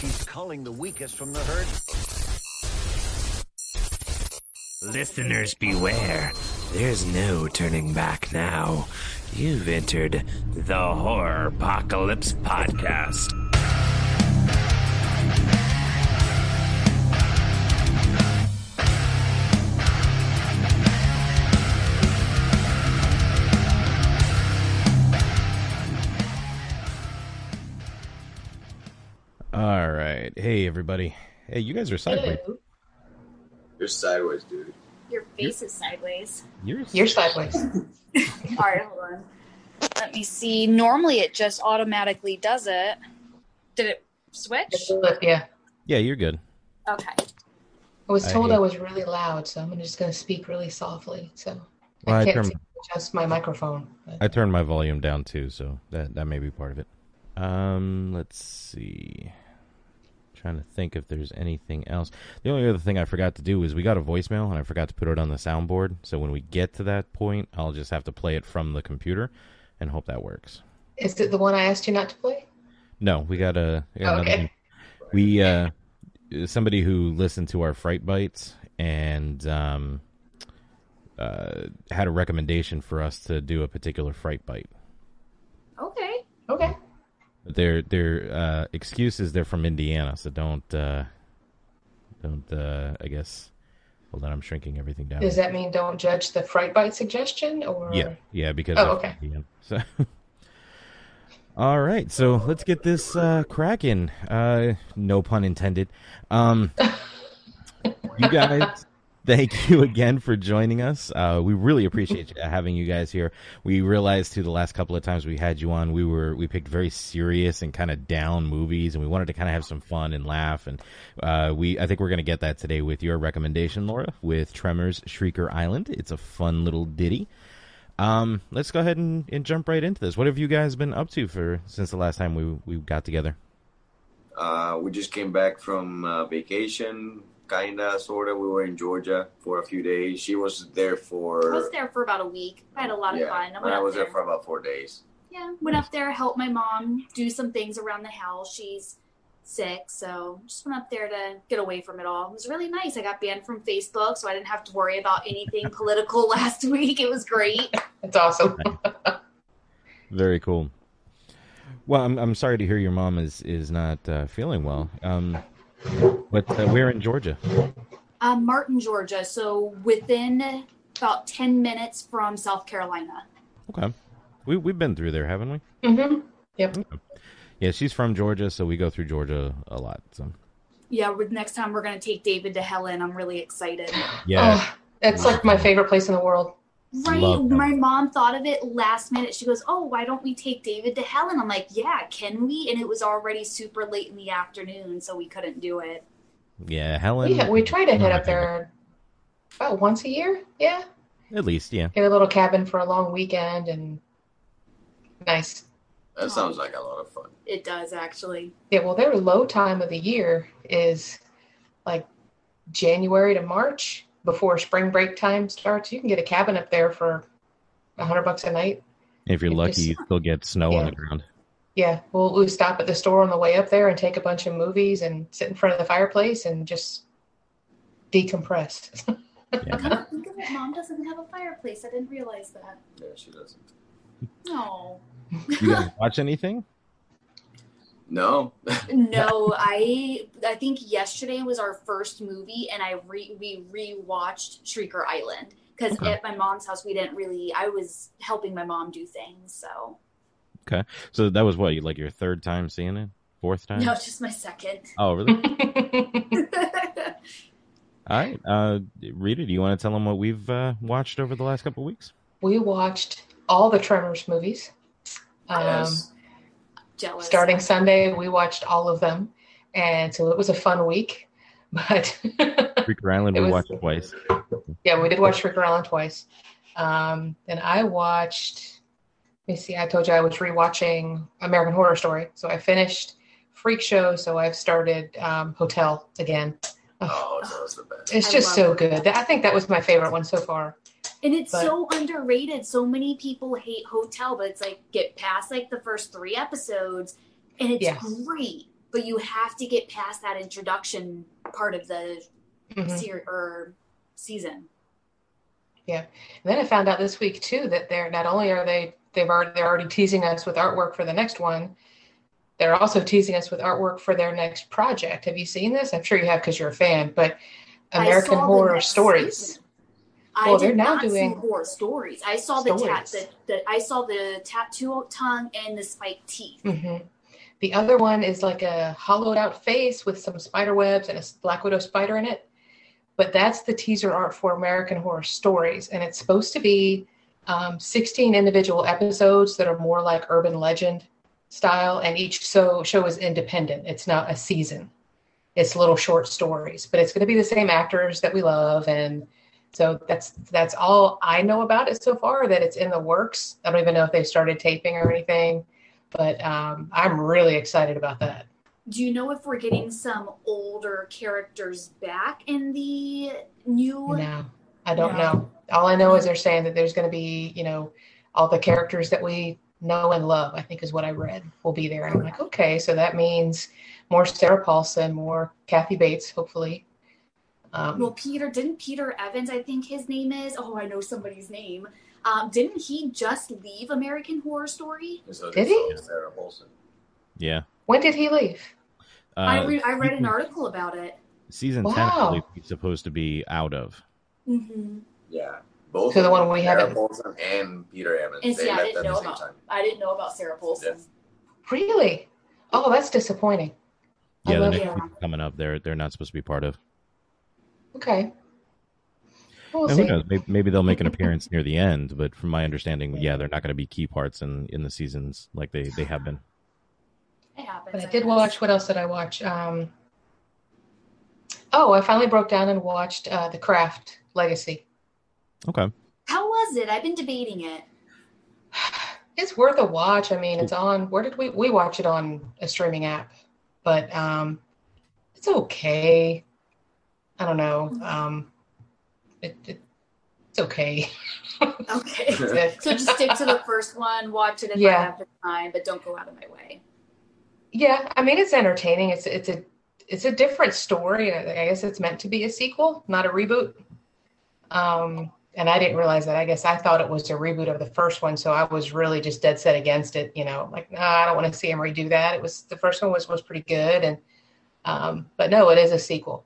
He's culling the weakest from the herd. Listeners beware. There's no turning back now. You've entered the Horropocalypse Podcast. Right. Hey, everybody. Hey, you guys are sideways. You're sideways, dude. Your face is sideways. You're, You're sideways. All right, hold on. Let me see. Normally, it just automatically does it. Did it switch? yeah. yeah, you're good. Okay. I was told hate- I, was really loud, so I'm just going to speak really softly. So Well, I I can't turn- adjust my microphone. but- I turned my volume down too, so that that may be part of it. Um, let's see. Trying to think if there's anything else. The only other thing I forgot to do is we got a voicemail and I forgot to put it on the soundboard. So when we get to that point, I'll just have to play it from the computer and hope that works. Is it the one I asked you not to play? No, we got a we got another Okay. we uh somebody who listened to our fright bites and um uh had a recommendation for us to do a particular fright bite. Okay. Okay. Their their uh excuses they're from Indiana, so don't uh don't uh I guess hold on, I'm shrinking everything down. Does that mean don't judge the fright bite suggestion? Or Yeah, yeah, because Oh, okay. Indiana. So All right, so let's get this uh cracking. Uh no pun intended. Um you guys thank you again for joining us. Uh, we really appreciate having you guys here. We realized through the last couple of times we had you on we were we picked very serious and kind of down movies and we wanted to kind of have some fun and laugh and uh, we i think we're going to get that today with your recommendation laura with tremors shrieker island. It's a fun little ditty. Um, let's go ahead and, and jump right into this. What have you guys been up to for since the last time we we got together? Uh, we just came back from uh, vacation, kinda, sorta. We were in Georgia for a few days. She was there for I was there for about a week. I had a lot of yeah, fun. I, I was there there. for about four days. Yeah, went up there, helped my mom do some things around the house. She's sick, so just went up there to get away from it all. It was really nice. I got banned from Facebook, so I didn't have to worry about anything political last week. It was great. It's awesome. Very cool. Well, I'm I'm sorry to hear your mom is is not uh, feeling well. Um, but uh, we're in Georgia. Um, Martin, Georgia, so within about ten minutes from South Carolina. Okay, we we've been through there, haven't we? hmm Yep. Yeah, she's from Georgia, so we go through Georgia a lot. So Yeah, with next time we're gonna take David to Helen. I'm really excited. yeah, Oh, it's like my favorite place in the world. Right. Love them. My mom thought of it last minute. She goes, Oh, why don't we take David to Helen? I'm like, Yeah, can we? And it was already super late in the afternoon, so we couldn't do it. yeah, Helen. Yeah, we try to head up there about once a year. Yeah. At least, yeah. Get a little cabin for a long weekend and nice. That sounds like a lot of fun. It does actually. Yeah, well, their low time of the year is like January to March before spring break time starts. You can get a cabin up there for a hundred bucks a night. If you're It lucky, just- you still get snow on the ground. Yeah, we'll, we'll stop at the store on the way up there and take a bunch of movies and sit in front of the fireplace and just decompress. Yeah. Come to think of it, mom doesn't have a fireplace. I didn't realize that. Yeah, she doesn't. No. You guys watch anything? No, no, I I think yesterday was our first movie, and I re we rewatched Shrieker Island because Okay. at my mom's house we didn't really. I was helping my mom do things, so Okay, So that was what you like your third time seeing it, fourth time? no, just my second. Oh, really? All right, uh, Rita, do you want to tell them what we've uh, watched over the last couple of weeks? we watched all the Tremors movies. Um, Yes. Jealous. starting Sunday, we watched all of them. And so it was a fun week. But Freaker Island, we was- watched twice. yeah, we did watch Freaker Island twice. Um, and I watched, let me see, I told you I was rewatching American Horror Story. So I finished Freak Show. So I've started um, Hotel again. Oh, that was the best. It's I just so Hotel. good. I think that was my favorite one so far. And it's But- so underrated. So many people hate Hotel, but it's like get past like the first three episodes, and it's Yeah. great. but you have to get past that introduction part of the Mhm. ser- or season. Yeah, and then I found out this week too that they're not only are they they've already they're already teasing us with artwork for the next one, they're also teasing us with artwork for their next project. Have you seen this? I'm sure you have because you're a fan. But American Horror Stories. season. I Well, did they're now not doing see horror stories. I saw the tat stories. the, the I saw the tattoo tongue and the spiked teeth. hmm The other one is like a hollowed out face with some spider webs and a Black Widow spider in it. But that's the teaser art for American Horror Stories, and it's supposed to be um, 16 individual episodes that are more like urban legend style, and each so show is independent. It's not a season. It's little short stories, but it's going to be the same actors that we love, and so that's that's all I know about it so far. That it's in the works. I don't even know if they've started taping or anything but um, I'm really excited about that. Do you know if we're getting some older characters back in the new? No, I don't No. know. All I know is they're saying that there's going to be, you know, all the characters that we know and love. I think is what I read will be there, and I'm like, okay, so that means more Sarah Paulson, more Kathy Bates, hopefully. Um, Well, Peter didn't Peter Evans, I think his name is. Oh, I know somebody's name. Um, didn't he just leave American Horror Story? So Did this he? Sarah Paulson. Yeah. when did he leave? I, Uh, re- I read an article about it. season ten, Wow. I believe he's supposed to be out of. hmm Yeah. Both So the one them, we Sarah haven't- Paulson and Peter Evans. And they see, I didn't know about. time. I didn't know about Sarah Paulson. Yes. Really? Oh, that's disappointing. I Yeah, the love next it. coming up, they're they're not supposed to be part of. Okay. We'll And who knows? Maybe, maybe they'll make an appearance near the end, but from my understanding, yeah, they're not going to be key parts in in the seasons like they they have been. It happens. But I I did guess. watch. What else did I watch? Um, oh, I finally broke down and watched uh, The Craft Legacy. Okay. How was it? I've been debating it. It's worth a watch. I mean, it's on. Where did we we watch it on a streaming app? But um, it's okay. I don't know. Um, it, it it's okay. Okay. So just stick to the first one, watch it if I Yeah. have the time, but don't go out of my way. yeah, I mean, it's entertaining. It's it's a it's a different story. I I guess it's meant to be a sequel, not a reboot. Um, and I didn't realize that. I guess I thought it was a reboot of the first one, so I was really just dead set against it. You know, like, nah, I don't want to see him redo that. It was the first one was was pretty good, and um, but no, it is a sequel.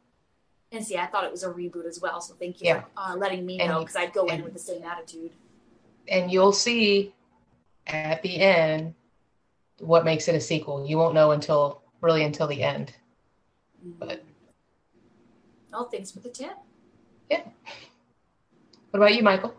And see, I thought it was a reboot as well. So thank you Yeah. for uh, letting me And know because I'd go in with the same attitude. and you'll see at the end what makes it a sequel. You won't know until really until the end. But Oh, thanks for the tip. What about you, Michael?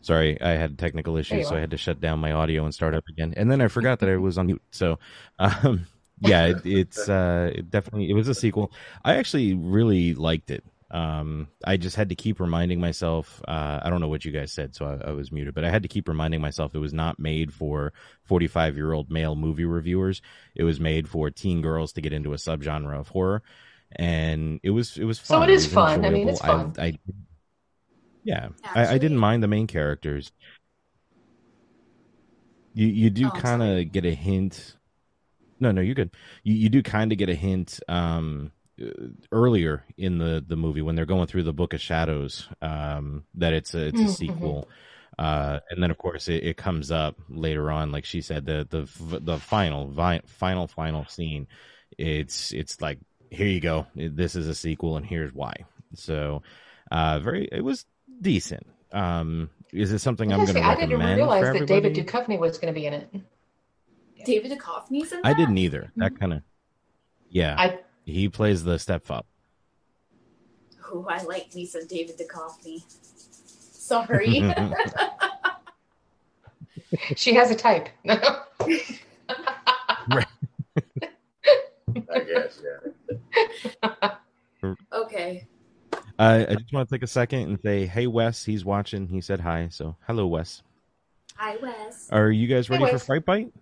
Sorry, I had technical issues, so I had to shut down my audio and start up again. And then I forgot that I was on mute. So, um, yeah, it, it's uh, it definitely it was a sequel. I actually really liked it. Um, I just had to keep reminding myself. Uh, I don't know what you guys said, so I, I was muted. But I had to keep reminding myself it was not made for forty-five-year-old male movie reviewers. It was made for teen girls to get into a subgenre of horror, and it was it was fun. So it is was fun. I mean, it's fun. I, I yeah, I, I didn't mind the main characters. You you do Oh, kind of get a hint. No, no, you're good. You you do kind of get a hint um, uh, earlier in the the movie when they're going through the Book of Shadows um, that it's a it's a Mm, mhm. sequel. Uh, and then of course it, it comes up later on, like she said, the the the final vi- final final scene. It's it's like here you go, this is a sequel, and here's why. So, uh, very it was decent. Um, is this something I'm going to recommend? I didn't recommend realize for that David everybody? Duchovny was going to be in it. David Duchovny's in that? I didn't either. That kind of yeah. I he plays the stepfather. Oh, I like me some David Duchovny. Sorry. she has a type. I guess, yeah. okay. Uh, I just want to take a second and say, hey Wes, he's watching. He said hi, so hello Wes. Hi, Wes. Are you guys Hey, ready for Wes. Fright Bite?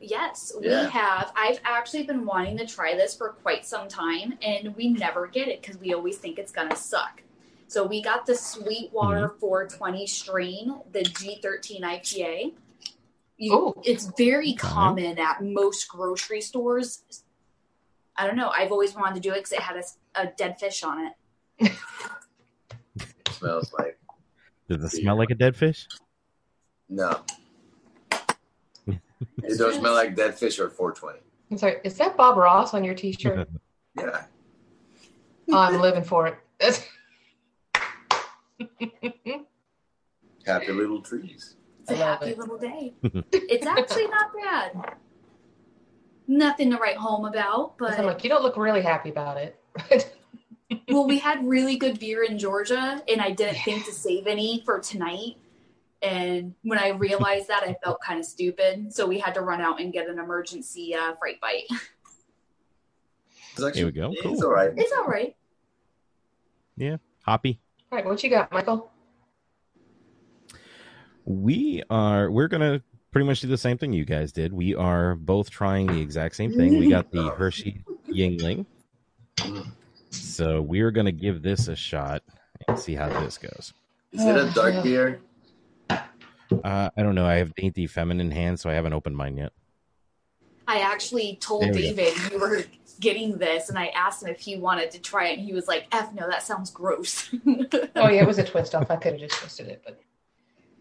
Yes, we Yeah. have. I've actually been wanting to try this for quite some time, and we never get it because we always think it's gonna suck. So we got the Sweetwater 420 strain, the G13 IPA. You, oh, it's very Okay. common at most grocery stores. I don't know. I've always wanted to do it because it had a dead fish on it. smells like Does it smell like a dead fish? no. It does smell like dead fish or 420. I'm sorry, is that Bob Ross on your T-shirt? Yeah. oh, I'm living for it. Happy little trees. It's a I happy it. little day. it's actually not bad. Nothing to write home about, but I'm but like, you don't look really happy about it. well, we had really good beer in Georgia, and I didn't think to save any for tonight. And when I realized that, I felt kind of stupid. So we had to run out and get an emergency uh, fright bite. It's actually, Here we go. It's Cool. all right. It's all right. Yeah, hoppy. All right, what you got, Michael? We are we're gonna pretty much do the same thing you guys did. We are both trying the exact same thing. We got the Hershey Yuengling. So we're gonna give this a shot and see how this goes. Is it a dark beer? Uh, I don't know. I have dainty feminine hands, so I haven't opened mine yet. I actually told There we. David you were getting this, and I asked him if he wanted to try it, and he was like, "F no, that sounds gross." Oh yeah, it was a twist off. I could have just twisted it, but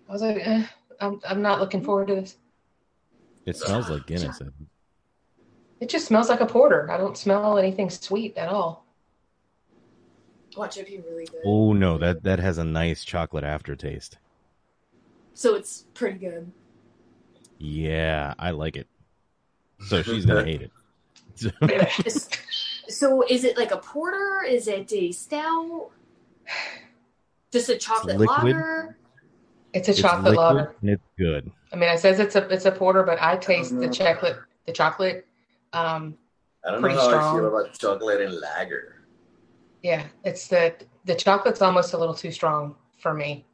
I was like, eh, I'm I'm not looking forward to this. It smells like Guinness. It just smells like a porter. I don't smell anything sweet at all. Watch it be really good. Oh no, that that has a nice chocolate aftertaste. So it's pretty good. Yeah, I like it. So she's gonna hate it. So- Is- it like a porter? Is it a stout? Just a chocolate liquid. lager? It's a it's chocolate liquid lager. and it's good. I mean, it says it's a it's a porter, but I taste the chocolate. The chocolate. Um, I don't Pretty know how I strong. feel about chocolate and lager. yeah, it's the the chocolate's almost a little too strong for me.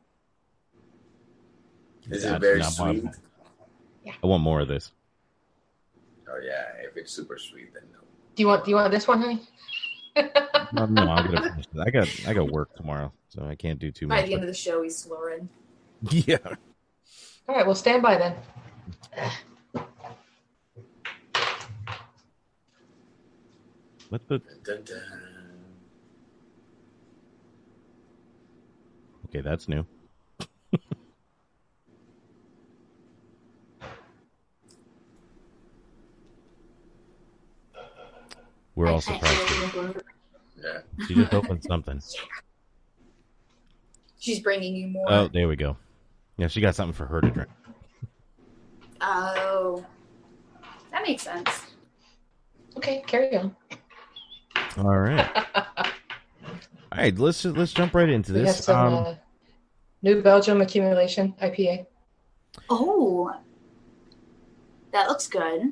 Is That's it very not my- sweet? I want more of this. Oh yeah, if it's super sweet, then no. Do you want do you want this one, honey? No, no, I'm gonna finish this. I got I got work tomorrow, so I can't do too By much. By the end of the show, he's slurring. yeah. All right, well, stand by then. What the? Dun, dun. Okay, that's new. We're all surprised. Yeah. She just opened something. She's bringing you more. Oh, there we go. Yeah, she got something for her to drink. Oh. That makes sense. Okay, carry on. All right. All right, let's let's jump right into this. We have this. some Um, uh, New Belgium accumulation IPA. Oh. That looks good.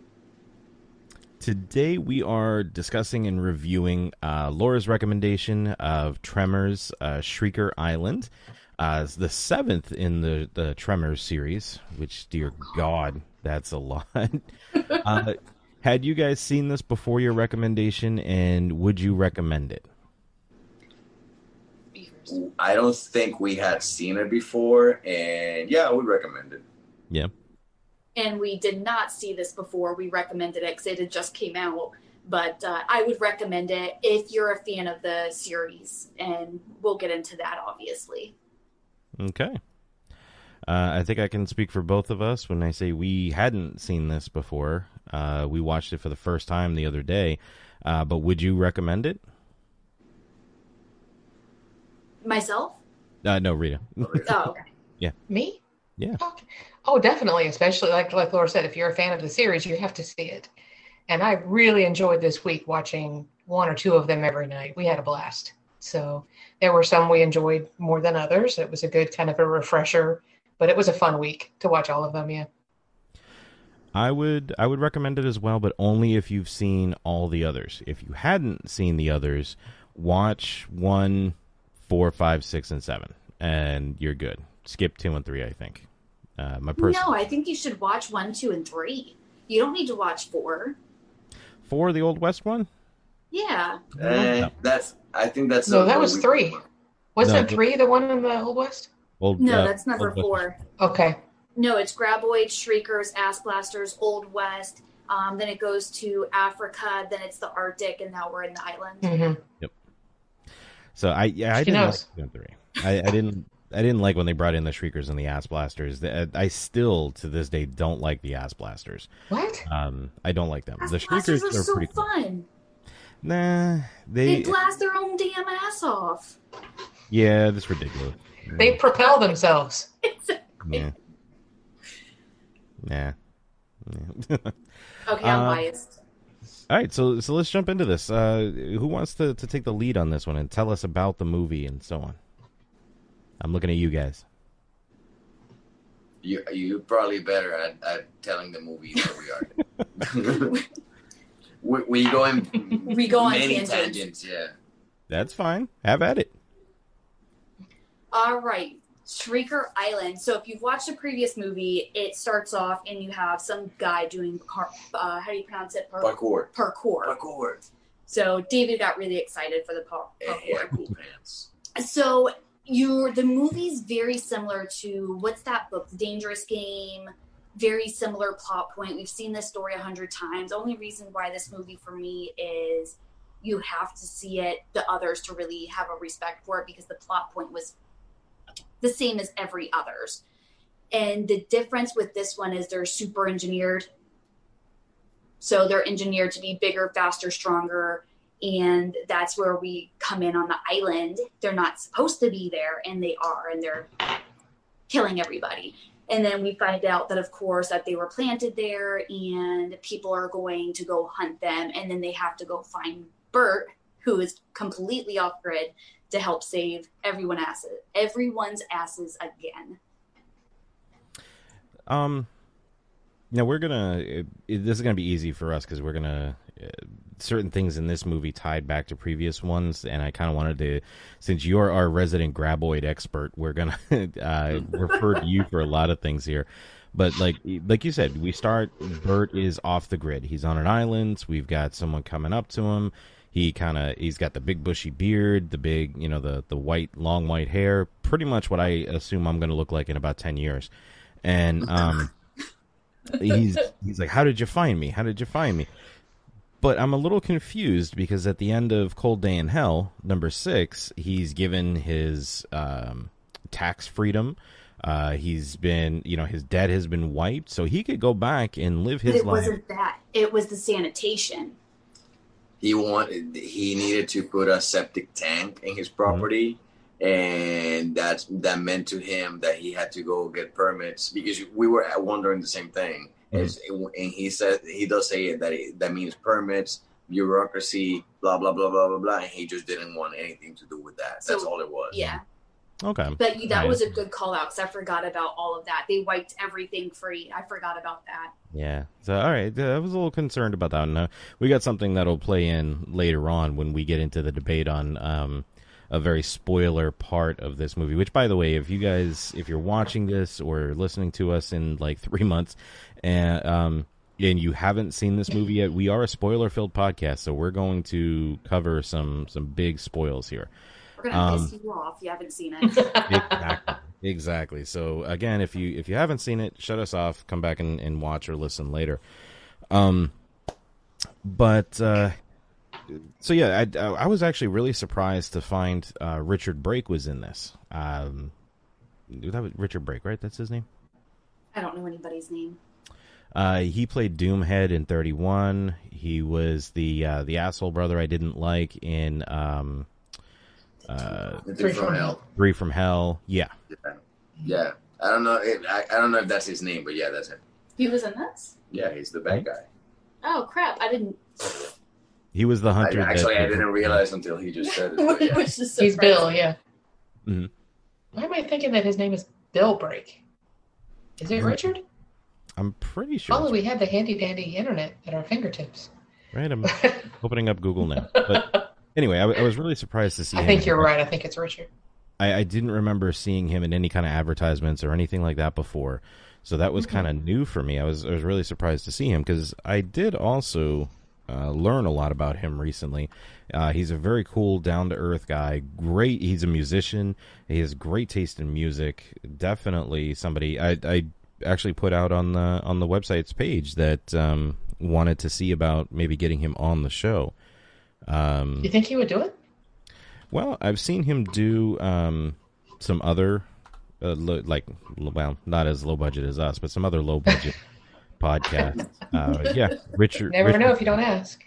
Today we are discussing and reviewing uh, Laura's recommendation of Tremors uh, Shrieker Island. Uh, the seventh in the, the Tremors series, which, dear God, that's a lot. uh, had you guys seen this before your recommendation, and would you recommend it? I don't think we had seen it before, and yeah, I would recommend it. Yeah. And we did not see this before. We recommended it because it had just came out. But uh, I would recommend it if you're a fan of the series. And we'll get into that, obviously. Okay. Uh, I think I can speak for both of us when I say we hadn't seen this before. Uh, we watched it for the first time the other day. Uh, but would you recommend it? Myself? Uh, no, Rita. Oh, okay. Me? Yeah. Oh, oh, definitely. Especially like like Laura said, if you're a fan of the series, you have to see it. And I really enjoyed this week watching one or two of them every night. We had a blast. So there were some we enjoyed more than others. It was a good kind of a refresher, but it was a fun week to watch all of them. Yeah. I would I would recommend it as well, but only if you've seen all the others. If you hadn't seen the others, watch one, four, five, six, and seven, and you're good. Skip two and three, I think. Uh, my personal. No, I think you should watch one, two, and three. You don't need to watch four. four, the old west one. Yeah. Eh, No. that's. I think that's. No, that was week. three. Wasn't No, three the one in the Old West? Old, No, uh, that's number four. Okay. No, it's Graboids, Shriekers, Ass Blasters, Old West. Um, then it goes to Africa. Then it's the Arctic, and now we're in the island. hmm So I yeah I She didn't like knows. season three. I, I didn't I didn't like when they brought in the shriekers and the ass blasters. I still to this day don't like the ass blasters. What? Um, I don't like them. Ass the Blasters shriekers are are so pretty cool. Fun. Nah, They they blast their own damn ass off. yeah, that's ridiculous. They propel themselves. Yeah. Nah. Yeah. Okay, I'm Uh, biased. All right, so so let's jump into this. Uh, who wants to, to take the lead on this one and tell us about the movie and so on? I'm looking at you guys. You you're probably better at, at telling the movie than we are. we, we go in We go on many tangents. tangents. Yeah. That's fine. Have at it. All right, Shrieker Island. So if you've watched the previous movie, it starts off and you have some guy doing car, uh, how do you pronounce it? Par- Parkour. parkour. Parkour. So David got really excited for the par- Yeah, parkour. cool pants. So you the movie's very similar to what's that book, The Dangerous Game. Very similar plot point. We've seen this story a hundred times. Only reason why this movie for me is you have to see it, the others to really have a respect for it because the plot point was the same as every others. And the difference with this one is they're super engineered. So they're engineered to be bigger, faster, stronger. And that's where we come in on the island. They're not supposed to be there, and they are, and they're killing everybody. And then we find out that, of course, that they were planted there, and people are going to go hunt them, and then they have to go find Bert, who is completely off grid, to help save everyone asses, everyone's asses again. Um, now we're gonna. It, this is gonna be easy for us because we're gonna. Certain things in this movie tied back to previous ones, and I kind of wanted to, since you're our resident graboid expert, we're gonna uh, refer to you for a lot of things here. But like like you said, we start. Bert is off the grid. He's on an island. We've got someone coming up to him. He kind of he's got the big bushy beard, the big you know the the white long white hair. Pretty much what I assume I'm going to look like in about ten years. And um, he's he's like, "How did you find me? How did you find me?" But I'm a little confused because at the end of Cold Day in Hell, number six, he's given his um, tax freedom. Uh, he's been, you know, his debt has been wiped, so he could go back and live his But it life. wasn't that. It was the sanitation. He wanted. He needed to put a septic tank in his property, and that's that meant to him that he had to go get permits because we were wondering the same thing. Is- and he said he does say that it, that means permits, bureaucracy, blah blah blah blah blah blah. And he just didn't want anything to do with that. That's all it was. Yeah. Okay. But that Right. was a good call out because I forgot about all of that. They wiped everything free. I forgot about that. Yeah. So, all right. I was a little concerned about that. And, uh, we got something that'll play in later on when we get into the debate on um, a very spoiler part of this movie. Which, by the way, if you guys, if you're watching this or listening to us in like three months, and um, and you haven't seen this movie yet, we are a spoiler-filled podcast, so we're going to cover some some big spoils here. We're gonna Um, piss you off if you haven't seen it. exactly. Exactly. So again, if you if you haven't seen it, shut us off. Come back and, and watch or listen later. Um, but uh, so yeah, I, I was actually really surprised to find uh, Richard Brake was in this. Um, that was Richard Brake, right? That's his name. I don't know anybody's name. Uh, he played Doomhead in Thirty One. He was the uh, the asshole brother I didn't like in um, uh, Three Three from from hell. Three from Hell. Yeah. Yeah. yeah. I don't know. If, I, I don't know if that's his name, but yeah, that's him. He was in this. Yeah, he's the bad guy. Oh crap! I didn't. He was the I, hunter. actually, that- I didn't realize until he just said it. But yeah. Which is He's Bill, surprising. yeah. Mhm. Why am I thinking that his name is Bill Break? Is it Mhm. Richard? I'm pretty sure. Only we had the handy dandy internet at our fingertips. Right, I'm opening up Google now. But anyway, I, I was really surprised to see. I him. think you're right. I think it's Richard. I, I didn't remember seeing him in any kind of advertisements or anything like that before, so that was kind of new for me. I was I was really surprised to see him because I did also uh, learn a lot about him recently. Uh, he's a very cool, down to earth guy. Great. He's a musician. He has great taste in music. Definitely somebody. I I actually put out on the on the website's page that um, wanted to see about maybe getting him on the show. Um, You think he would do it? well, I've seen him do um, some other, uh, lo- like, well, not as low budget as us, but some other low budget podcasts. Uh, yeah, Richard. Never Richard- know if you don't ask.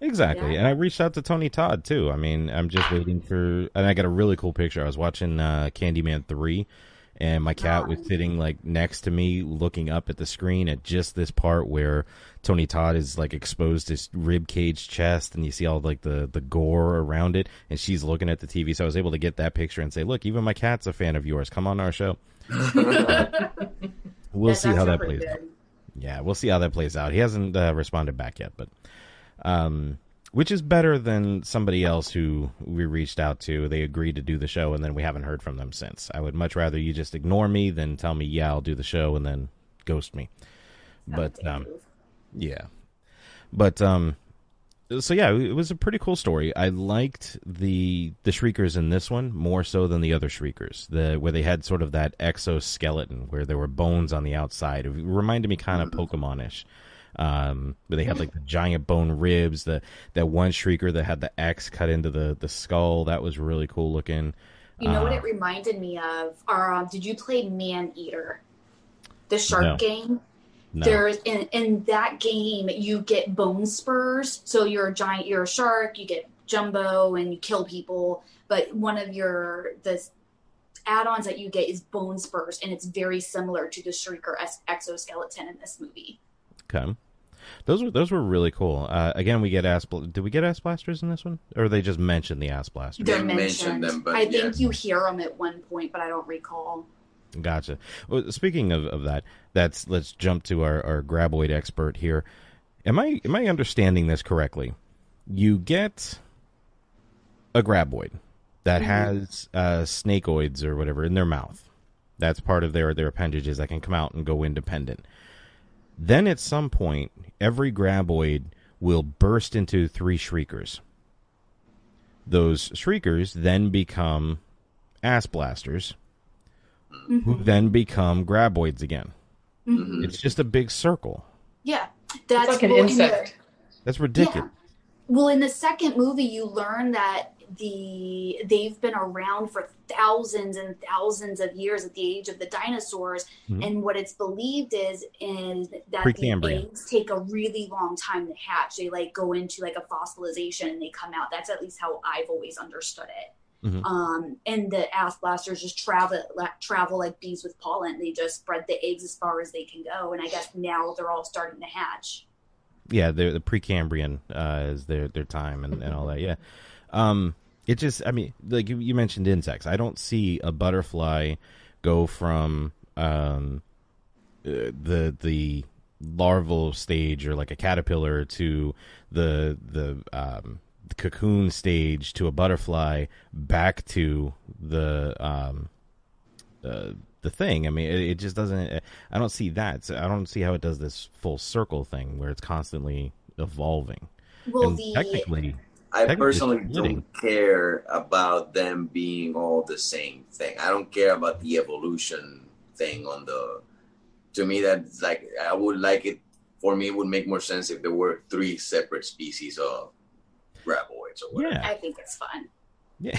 Exactly. Yeah. And I reached out to Tony Todd too. I mean, I'm just waiting for and I got a really cool picture. I was watching uh Candyman 3 and my cat was sitting like next to me looking up at the screen at just this part where Tony Todd is like exposed his rib cage chest and you see all like the the gore around it and she's looking at the TV. So I was able to get that picture and say, "Look, even my cat's a fan of yours. Come on our show." We'll see how that plays out. Yeah, we'll see how that plays out. He hasn't uh, responded back yet, but um, which is better than somebody else who we reached out to. They agreed to do the show, and then we haven't heard from them since. I would much rather you just ignore me than tell me, "Yeah, I'll do the show," and then ghost me. But um, yeah, but um, so yeah, it was a pretty cool story. I liked the the shriekers in this one more so than the other shriekers. The where they had sort of that exoskeleton where there were bones on the outside. It reminded me kind of Pokemonish. Um, where they had like the giant bone ribs. The that one shrieker that had the X cut into the the skull. That was really cool looking. You know what Uh, it reminded me of? Or um, did you play Maneater, the shark No. game? No. There's in in that game you get bone spurs. So you're a giant, you're a shark. You get jumbo and you kill people. But one of your the add-ons that you get is bone spurs, and it's very similar to the Shrieker exoskeleton in this movie. Okay. Those were those were really cool. Uh, again, we get ass. Bl- Did we get ass blasters in this one, or they just mentioned the ass blasters? They're mentioned mentioned. them, but I think you hear them at one point, but I don't recall. Gotcha. Well, speaking of, of that, that's let's jump to our, our graboid expert here. Am I am I understanding this correctly? You get a graboid that has uh, snakeoids or whatever in their mouth. That's part of their their appendages that can come out and go independent. Then at some point, every graboid will burst into three shriekers. Those shriekers then become ass blasters, who then become graboids again. Mhm. It's just a big circle. Yeah, It's that's like an well, in the- insect. That's ridiculous. Well, in the second movie, you learn that the they've been around for thousands and thousands of years at the age of the dinosaurs, Mhm. and what it's believed is is that the eggs take a really long time to hatch. They like go into like a fossilization and they come out. That's at least how I've always understood it. Mhm. Um, and the ass blasters just travel like, travel like bees with pollen. They just spread the eggs as far as they can go, and I guess now they're all starting to hatch. Yeah, they're the Precambrian uh, is their their time and, and all that. Yeah, um, it just I mean, like you, you mentioned insects. I don't see a butterfly go from um, uh, the the larval stage or like a caterpillar to the the um, the cocoon stage to a butterfly back to the um, uh, the thing. I mean, it, it just doesn't. I don't see that. So I don't see how it does this full circle thing where it's constantly evolving. Well, and the technically, I Technically, personally don't care about them being all the same thing. I don't care about the evolution thing on the. To me, that's like I would like it. For me, it would make more sense if there were three separate species of graboids or whatever. yeah, I think it's fun. yeah.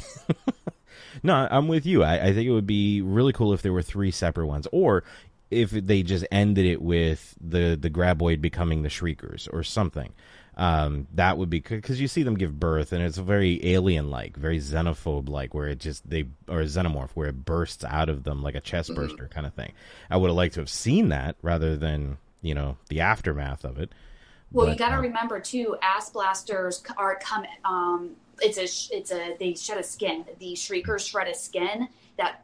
no, I'm with you. I, I think it would be really cool if there were three separate ones, or if they just ended it with the the graboid becoming the shriekers or something. Um, that would be because you see them give birth, and it's very alien-like, very xenophobe-like, where it just they or xenomorph, where it bursts out of them like a chest burster kind of thing. I would have liked to have seen that rather than you know the aftermath of it. Well, you got to uh, remember too. Ass blasters are come. Um, it's a. It's a. They shed a skin. The shriekers shred a skin that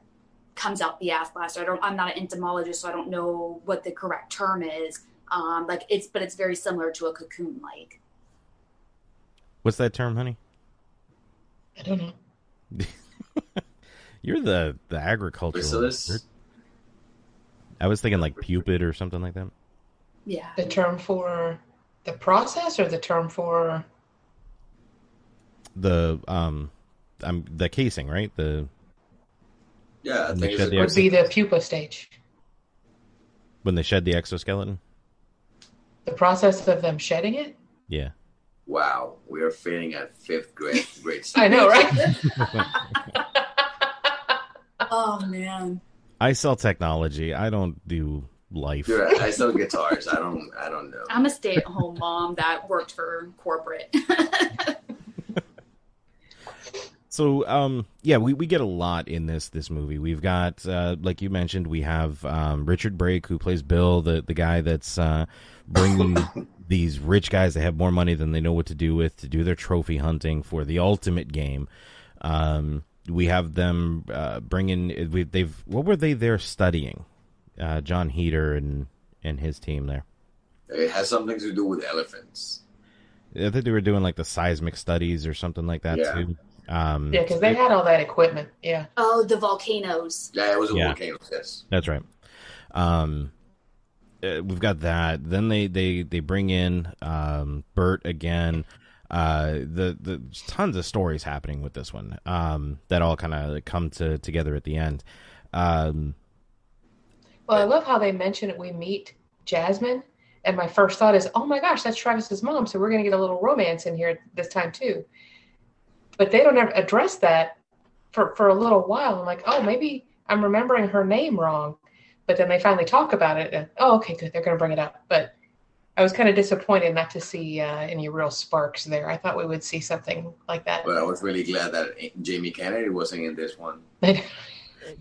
comes out the ass blaster. I don't. I'm not an entomologist, so I don't know what the correct term is. Um, like it's, but it's very similar to a cocoon. Like What's that term, honey? I don't know. You're the the agricultural. Chrysalis? I was thinking like pupid or something like that. yeah, The term for the process or the term for The um, I'm the casing, right? The Yeah, I And think they shed it's the a would be the pupa stage. when they shed the exoskeleton. The process of them shedding it. Yeah. Wow, we are failing at fifth grade. grade I know, right? Oh man. I sell technology. I don't do life. You're right. I sell guitars. I don't. I don't know. I'm a stay-at-home mom that worked for corporate. So um yeah, we, we get a lot in this this movie. We've got uh like you mentioned, we have um Richard Brake who plays Bill, the the guy that's uh bringing these rich guys that have more money than they know what to do with to do their trophy hunting for the ultimate game. Um we have them uh bringing we they've what were they there studying? Uh Jon Heder and and his team there. It has something to do with elephants. I think they were doing like the seismic studies or something like that Yeah. too. Um yeah, because they had all that equipment. Yeah. oh, the volcanoes. Yeah, it was a Yeah. volcano. Yes. That's right. Um, uh, we've got that. Then they they they bring in um Bert again. Uh, the the tons of stories happening with this one. Um, that all kind of come to together at the end. Um, Well, I love how they mention it. We meet Jasmine, and my first thought is, "Oh my gosh, that's Travis's mom." So we're going to get a little romance in here this time too. But they don't ever address that for for a little while. I'm like, "Oh, maybe I'm remembering her name wrong." But then they finally talk about it, and oh, okay, good, they're going to bring it up. But I was kind of disappointed not to see uh, any real sparks there. I thought we would see something like that. But I was really glad that Jamie Kennedy wasn't in this one.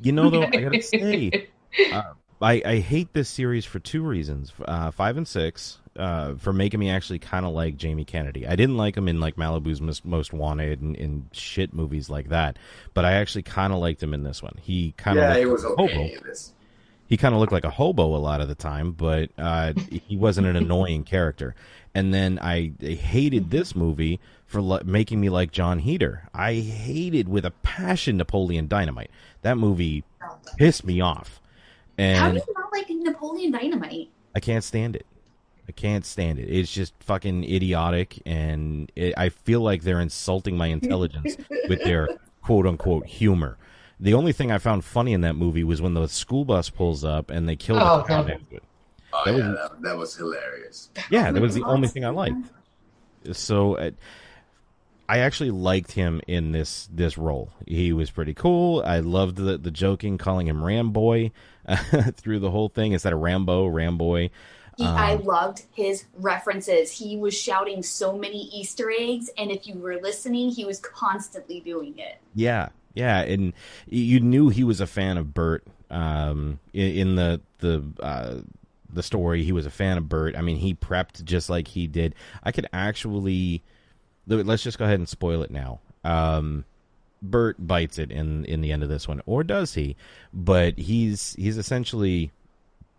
you know though, I gotta say, uh, I I hate this series for two reasons. Uh, five and six. Uh, for making me actually kind of like Jamie Kennedy. I didn't like him in like Malibu's Most, Most Wanted and in shit movies like that, but I actually kind of liked him in this one. He kind of Yeah, it was okay hobo. in this. he kind of looked like a hobo a lot of the time, but uh, he wasn't an annoying character. And then I, I hated this movie for li- making me like Jon Heder. I hated with a passion Napoleon Dynamite. That movie pissed me off, How do you not like Napoleon Dynamite? I can't stand it. I can't stand it. It's just fucking idiotic, and it, I feel like they're insulting my intelligence with their quote unquote humor. The only thing I found funny in that movie was when the school bus pulls up and they kill the Oh, clown no. it. Oh That yeah, was- that, that was hilarious. Yeah, that was the only thing I liked. So uh, I actually liked him in this this role. He was pretty cool. I loved the the joking, calling him Ramboy uh, through the whole thing instead of Rambo, Ramboy. He, Um, I loved his references. He was shouting so many Easter eggs, and if you were listening, he was constantly doing it. Yeah, yeah, and you knew he was a fan of Bert. Um, in, in the the uh, the story, he was a fan of Bert. I mean, he prepped just like he did. I could actually let's just go ahead and spoil it now. Um, Bert bites it in in the end of this one, or does he? But he's he's essentially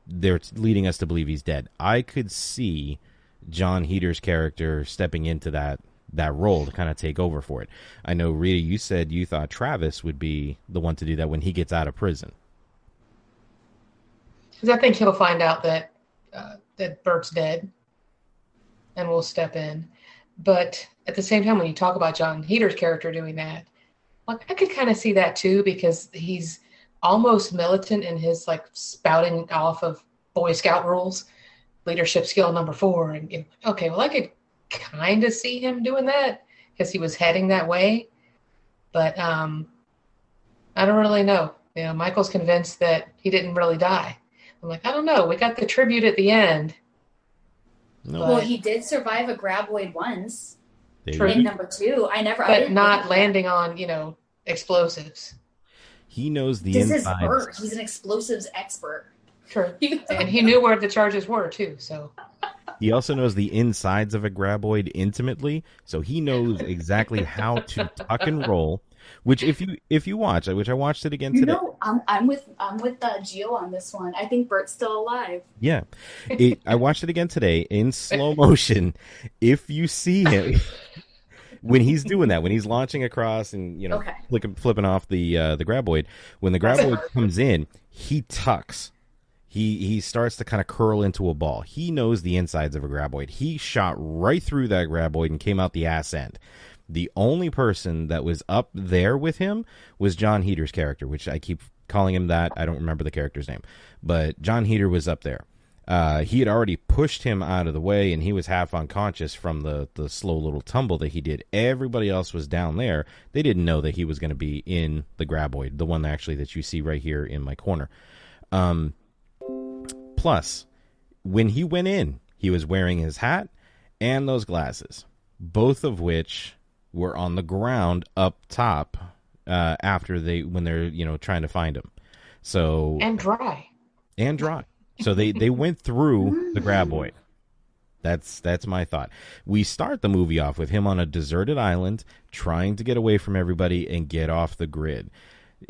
they're leading us to believe he's dead. I could see Jon Heder's character stepping into that that role to kind of take over for it. I know Rita, you said you thought Travis would be the one to do that when he gets out of prison. Because I think he'll find out that uh, that Bert's dead, and will step in. But at the same time, when you talk about Jon Heder's character doing that, like I could kind of see that too because he's almost militant in his like spouting off of Boy Scout rules, leadership skill number four, and you know, okay, well I could kind of see him doing that because he was heading that way, but um, I don't really know. You know, Michael's convinced that he didn't really die. I'm like, I don't know. We got the tribute at the end. No, Well, he did survive a graboid once there True. in number two. I never, I but didn't landing on, you know, explosives. He knows the This is insides. Bert. He's an explosives expert. True. And he knew where the charges were too. So He also knows the insides of a graboid intimately, so he knows exactly how to tuck and roll. Which, if you if you watch, which I watched it again You today, know, I'm, I'm with I'm with uh, Gio on this one. I think Bert's still alive. Yeah, it, I watched it again today in slow motion. If you see him when he's doing that, when he's launching across and you know Okay. flicking, flipping off the uh, the graboid, when the graboid comes in, he tucks. He he starts to kind of curl into a ball. He knows the insides of a graboid. He shot right through that graboid and came out the ass end. The only person that was up there with him was Jon Heder's character, which I keep calling him that. I don't remember the character's name, but Jon Heder was up there. Uh, he had already pushed him out of the way, and he was half unconscious from the the slow little tumble that he did. Everybody else was down there. They didn't know that he was going to be in the graboid, the one actually that you see right here in my corner. Um, plus, when he went in, he was wearing his hat and those glasses, both of which were on the ground up top uh, after they when they're you know trying to find him. So and dry. and dry. So they they went through the graboid. That's that's my thought. We start the movie off with him on a deserted island trying to get away from everybody and get off the grid.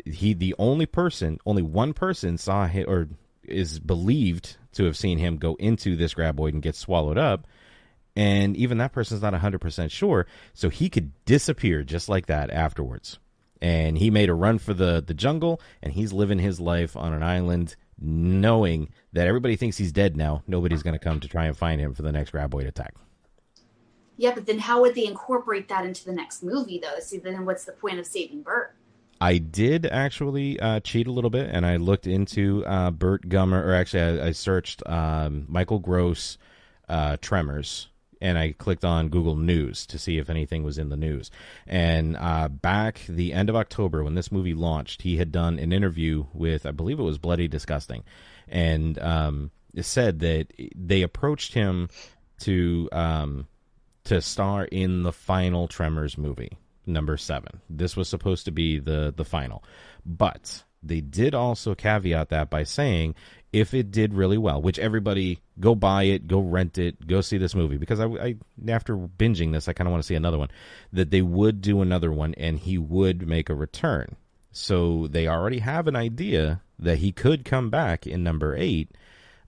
He the only person, only one person saw him or is believed to have seen him go into this graboid and get swallowed up. And even that person's not 100% sure, so he could disappear just like that afterwards. And he made a run for the the jungle and he's living his life on an island knowing that everybody thinks he's dead now. Nobody's going to come to try and find him for the next graboid attack. Yeah, but then how would they incorporate that into the next movie, though? See, then what's the point of saving Burt? I did actually uh, cheat a little bit, and I looked into uh, Burt Gummer, or actually, I, I searched um, Michael Gross uh, Tremors, and I clicked on Google News to see if anything was in the news. And uh, back the end of October, when this movie launched, he had done an interview with, I believe it was Bloody Disgusting, and um, it said that they approached him to um, to star in the final Tremors movie, number seven. This was supposed to be the the final, but they did also caveat that by saying if it did really well, which everybody go buy it, go rent it, go see this movie because I, I after binging this, I kind of want to see another one. That they would do another one and he would make a return. So they already have an idea that he could come back in number eight.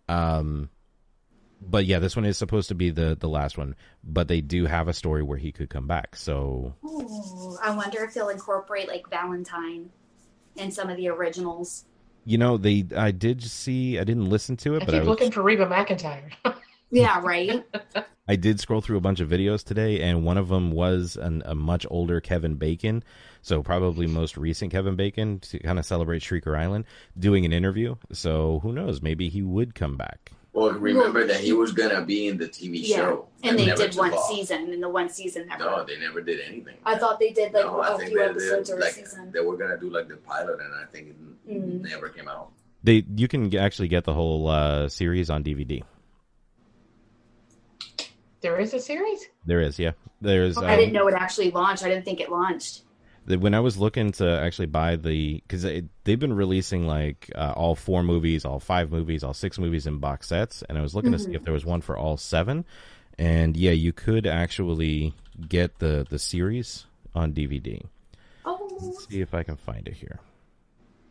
Um, but yeah, this one is supposed to be the the last one. But they do have a story where he could come back. So Ooh, I wonder if they'll incorporate like Valentine in some of the originals. You know, they I did see I didn't listen to it, I but I keep was, looking for Reba McEntire. Yeah, right. I did scroll through a bunch of videos today, and one of them was an, a much older Kevin Bacon, so probably most recent Kevin Bacon to kind of celebrate Shrieker Island, doing an interview. So who knows? Maybe he would come back. Well, remember that he was gonna be in the TV yeah, show, and they did one off. season, and the one season never. No, they never did anything. I thought they did like no, I a think few they, episodes they, or a like, season. they were gonna do like the pilot, and I think it Mm. never came out. They you can actually get the whole uh, series on DVD. there is a series? There is, yeah. There's. I didn't um, know it actually launched. I didn't think it launched. When I was looking to actually buy the because they've been releasing like uh, all four movies, all five movies, all six movies in box sets, and I was looking to see if there was one for all seven, and yeah, you could actually get the the series on DVD. Oh, Let's see if I can find it here.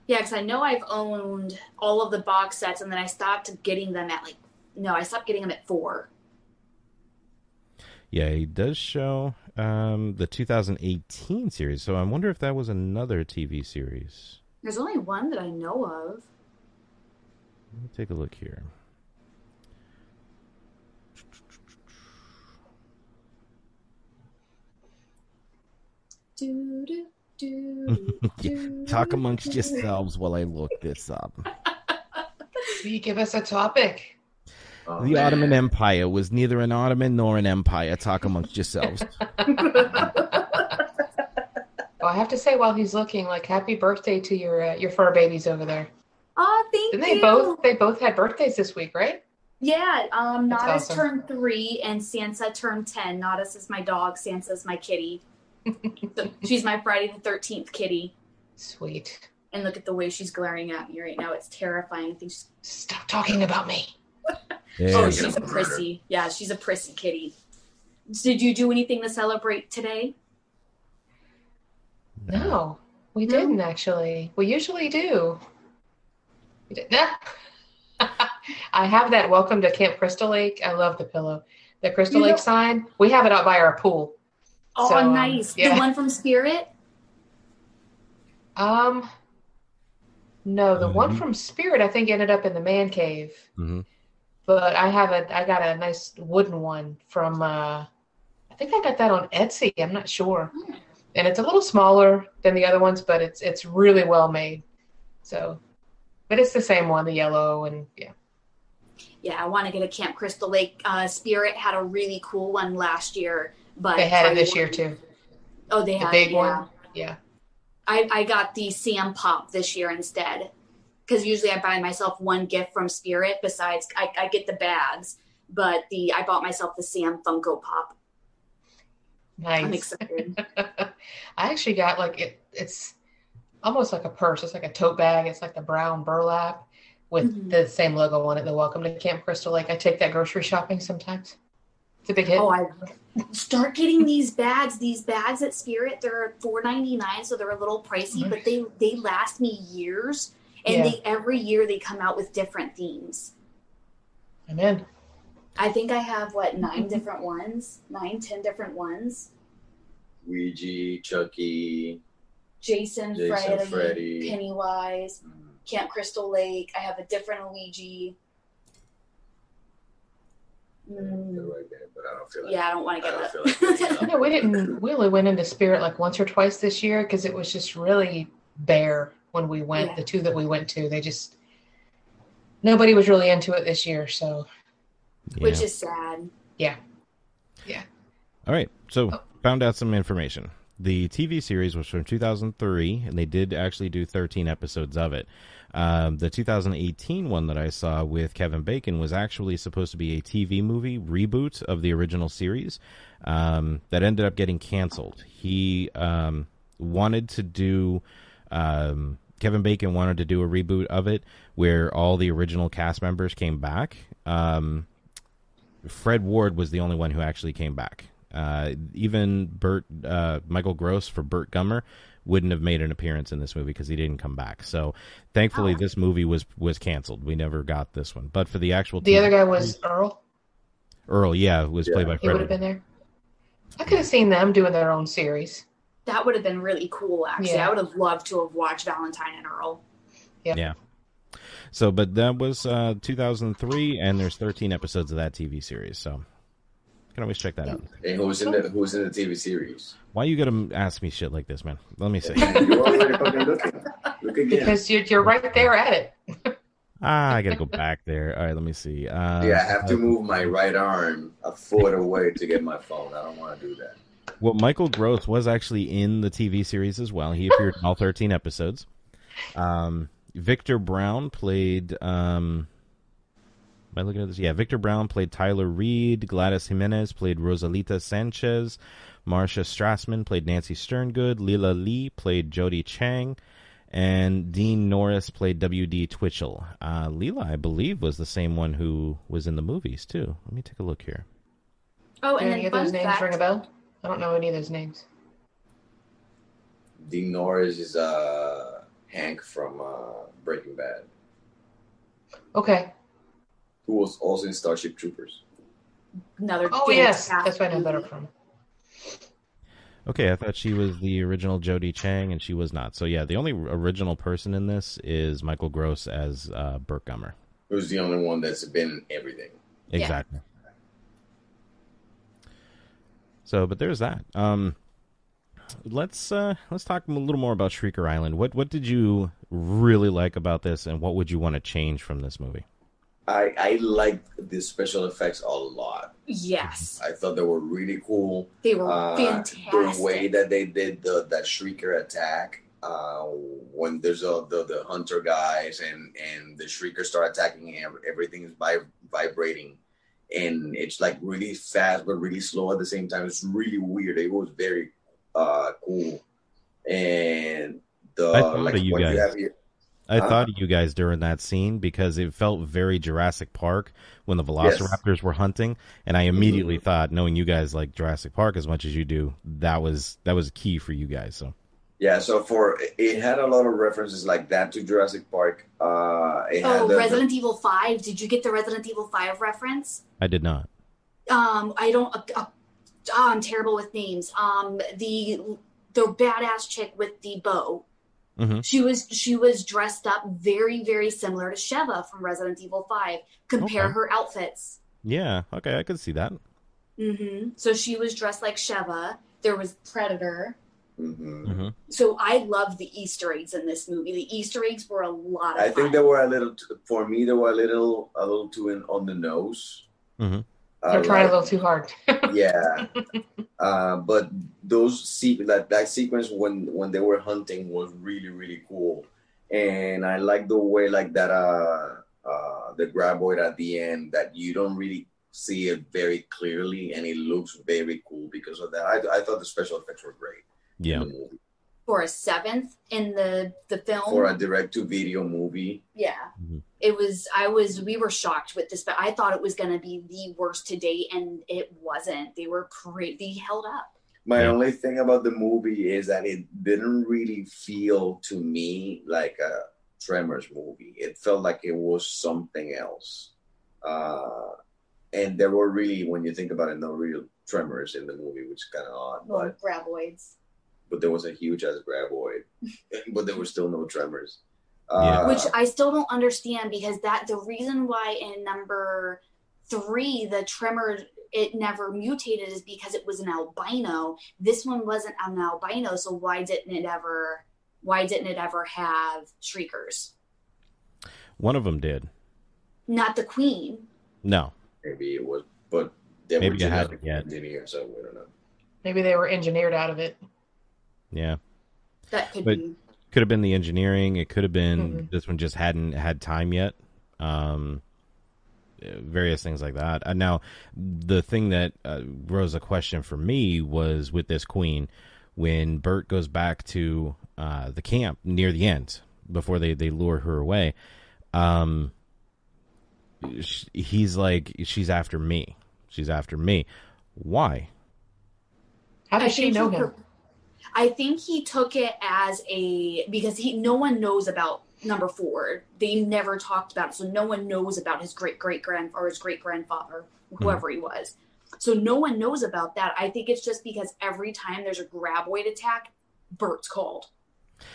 yeah, because I know I've owned all of the box sets, and then I stopped getting them at like no, I stopped getting them at four. Yeah, he does show um, the 2018 series, so I wonder if that was another TV series. There's only one that I know of. Let me take a look here. Do, do, do, do, Talk amongst do. yourselves while I look this up. Will you give us a topic? Oh, The man. Ottoman Empire was neither an Ottoman nor an empire. Talk amongst yourselves. Well, I have to say, while he's looking, like, happy birthday to your uh, your fur babies over there. Oh, thank Didn't you. they both? They both had birthdays this week, right? Yeah, um, That's Nada's awesome. turned three and Sansa turned ten. Nada's is my dog, Sansa's my kitty. So she's my Friday the thirteenth kitty. Sweet. And look at the way she's glaring at me right now. It's terrifying. I think she's Stop talking about me. There oh, she's a prissy. Yeah, she's a prissy kitty. Did you do anything to celebrate today? No, we No? didn't actually. We usually do. We did I have that welcome to Camp Crystal Lake. I love the pillow. The Crystal You Lake know- sign. We have it out by our pool. Oh, So, um, nice. yeah. The one from Spirit? Um no, the one Mhm. from Spirit I think ended up in the man cave. Mhm. But I have a I got a nice wooden one from uh I think I got that on Etsy. I'm not sure. And it's a little smaller than the other ones, but it's it's really well made. So but it's the same one, the yellow and yeah. Yeah, I want to get a Camp Crystal Lake. Uh, Spirit had a really cool one last year, but They had it this year too. Oh, they The had big yeah. one. Yeah. I, I got the Sam Pop this year instead. Because usually I buy myself one gift from Spirit. Besides, I, I get the bags, but the I bought myself the Sam Funko Pop. I'm Nice. excited. I actually got like it. It's almost like a purse. It's like a tote bag. It's like the brown burlap with Mhm. the same logo on it. The Welcome to Camp Crystal Lake. I take that grocery shopping sometimes. It's a big hit. oh, I start getting these bags. These bags at Spirit, they're four ninety nine, so they're a little pricey, but they they last me years. And Yeah. they every year they come out with different themes. I'm in. I think I have what nine different ones, nine, ten different ones. Ouija, Chucky. Jason, Jason, Freddy, Freddy. Pennywise, Camp Crystal Lake. I have a different ouija Mm, right there, but I don't feel like. yeah, I don't want to get don't that. like getting You know, we didn't. We only went into Spirit like once or twice this year because it was just really bare when we went. Yeah. The two that we went to, they just nobody was really into it this year. So Which is sad. Yeah. Yeah. All right, so Oh. found out some information. The TV series was from 2003, and they did actually do 13 episodes of it. Um, the 2018 one that I saw with Kevin Bacon was actually supposed to be a TV movie reboot of the original series um, that ended up getting canceled. He um, wanted to do. Um, Kevin Bacon wanted to do a reboot of it where all the original cast members came back. Um, Fred Ward was the only one who actually came back. Uh, even Burt, uh, Michael Gross for Burt Gummer wouldn't have made an appearance in this movie because he didn't come back. So thankfully, Oh. this movie was was canceled. We never got this one. But for the actual the TV other guy was Earl. Earl, yeah, was played Yeah. by He would Fred. have been there. I could have seen them doing their own series. That would have been really cool, actually. Yeah. I would have loved to have watched Valentine and Earl. Yeah. yeah. So, but that was uh, 2003, and there's 13 episodes of that TV series. So you can always check that out. And who's in the who's in the TV series? Why you gotta ask me shit like this, man? Let me see. You're already fucking looking. Look again. Because you're, you're right there at it. ah, I gotta go back there. All right, let me see. Uh, yeah, I have to move my right arm a foot away to get my phone. I don't want to do that. Well, Michael Gross was actually in the TV series as well. He appeared in all 13 episodes. Um, Victor Browne played. Um, am I looking at this? Yeah, Victor Browne played Tyler Reed. Gladise Jimenez played Rosalita Sanchez. Marcia Strassman played Nancy Sterngood. Lela Lee played Jodi Chang. And Dean Norris played W.D. Twitchell. Uh, Lela, I believe, was the same one who was in the movies, too. Let me take a look here. Oh, and any then of those fun names fact, ring a bell? I don't know any of those names. Dean Norris is uh, Hank from uh, Breaking Bad, Okay. who was also in Starship Troopers. another Oh yes, fantastic that's what I know better from. Okay, I thought she was the original Jodi Chang, and she was not. So yeah, the only original person in this is Michael Gross as uh, Burt Gummer. Who's the only one that's been in everything? Yeah. Exactly. So, but there's that. Um, let's uh, let's talk a little more about Shrieker Island. What what did you really like about this, and what would you want to change from this movie? I I liked the special effects a lot. Yes, I thought they were really cool. they were Uh, fantastic. the way that they did the that shrieker attack uh, when there's a, the the hunter guys and and the shrieker start attacking and everything is vi- vibrating and it's like really fast but really slow at the same time it's really weird it was very uh cool and the I thought like of you guys. here I Huh? thought of you guys during that scene because it felt very Jurassic Park when the Velociraptors were hunting, and I immediately Mhm. thought, knowing you guys like Jurassic Park as much as you do, that was that was key for you guys. So yeah so for it had a lot of references like that to Jurassic Park uh it Oh, the- the- Resident Evil Five. Did you get the Resident Evil Five reference? I did not. Um, I don't. Uh, uh, oh, I'm terrible with names. Um, the the badass chick with the bow. Mhm. She was she was dressed up very very similar to Sheva from Resident Evil Five. Compare Okay. her outfits. Yeah, okay, I could see that. hmm So she was dressed like Sheva. There was Predator. Hmm hmm So I love the Easter eggs in this movie. The Easter eggs were a lot of I fun. think they were a little. Too, for me, they were a little, a little too in, on the nose. Mhm. Uh, They're trying like- a little too hard. yeah uh, but those se- that that sequence when when they were hunting was really really cool and i like the way like that uh uh the graboid at the end that you don't really see it very clearly and it looks very cool because of that i, I thought the special effects were great Yeah. movie. for a seventh in the the film. for a direct to video movie yeah, Mhm. it was. I was. We were shocked with this, but I thought it was going to be the worst to date, and it wasn't. They were pretty. They held up. my Yeah. only thing about the movie is that it didn't really feel to me like a Tremors movie. It felt like it was something else. Uh, and there were really, when you think about it, no real Tremors in the movie, which is kind of odd. Well, But graboids. But there was a huge ass graboid, but there were still no Tremors. Yeah. Uh, which I still don't understand because that the reason why in number three the tremor it never mutated is because it was an albino. This one wasn't an albino, so why didn't it ever? Why didn't it ever have shriekers? One of them did. Not the queen. No. maybe it was, but they Maybe were it hadn't genetically yet. engineered, so we don't know. Maybe they were engineered out of it. Yeah. That could But- be. Could have been the engineering. It could have been Mhm. this one just hadn't had time yet. Um, various things like that. Uh, now, the thing that uh, rose a question for me was with this queen when Burt goes back to uh, the camp near the end before they they lure her away. Um, he's like, she's after me. She's after me. Why? How does she know he him? I think he took it as a because he no one knows about number four. They never talked about it, so no one knows about his great great grand or his great grandfather, whoever he was. So no one knows about that. I think it's just because every time there's a graboid attack, Burt's called.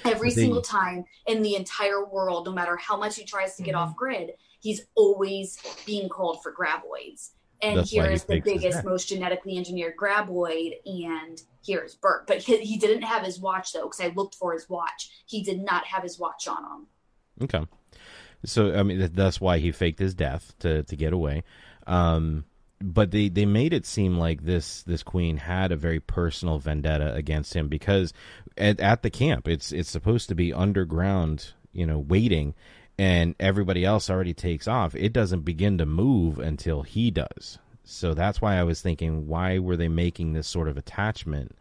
Every single time in the entire world, no matter how much he tries to get Mhm. off grid, he's always being called for graboids. And That's here he the biggest, most genetically engineered graboid, and here's Burt. But he, he didn't have his watch though, because I looked for his watch. He did not have his watch on him. Okay. So I mean that's why he faked his death to to get away. Um but they they made it seem like this this queen had a very personal vendetta against him because at at the camp it's it's supposed to be underground, you know, waiting and everybody else already takes off. It doesn't begin to move until he does. So that's why I was thinking why were they making this sort of attachment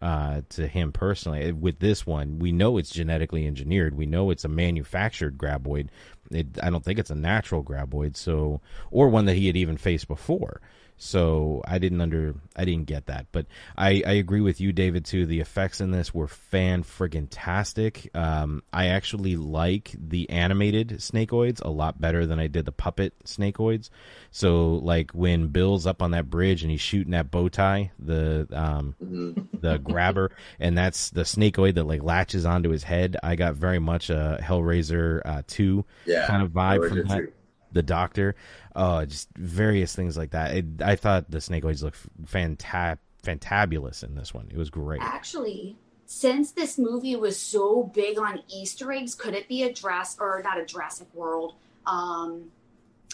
uh, to him personally. With this one, we know it's genetically engineered. We know it's a manufactured graboid. It, I don't think it's a natural graboid, so or one that he had even faced before. So I didn't under I didn't get that, but I, I agree with you, David. Too, the effects in this were fan friggin' tastic. Um, I actually like the animated snakeoids a lot better than I did the puppet snakeoids. So like when Bill's up on that bridge and he's shooting that bow tie, the um, Mhm. the grabber, and that's the snakeoid that like latches onto his head. I got very much a Hellraiser uh, two Yeah, kind of vibe Hellraiser from that. 2. The Doctor, uh, just various things like that. It, I thought the snakeoids looked fantab fantabulous in this one. It was great. Actually, since this movie was so big on Easter eggs, could it be a Jurassic or not a Jurassic World, um,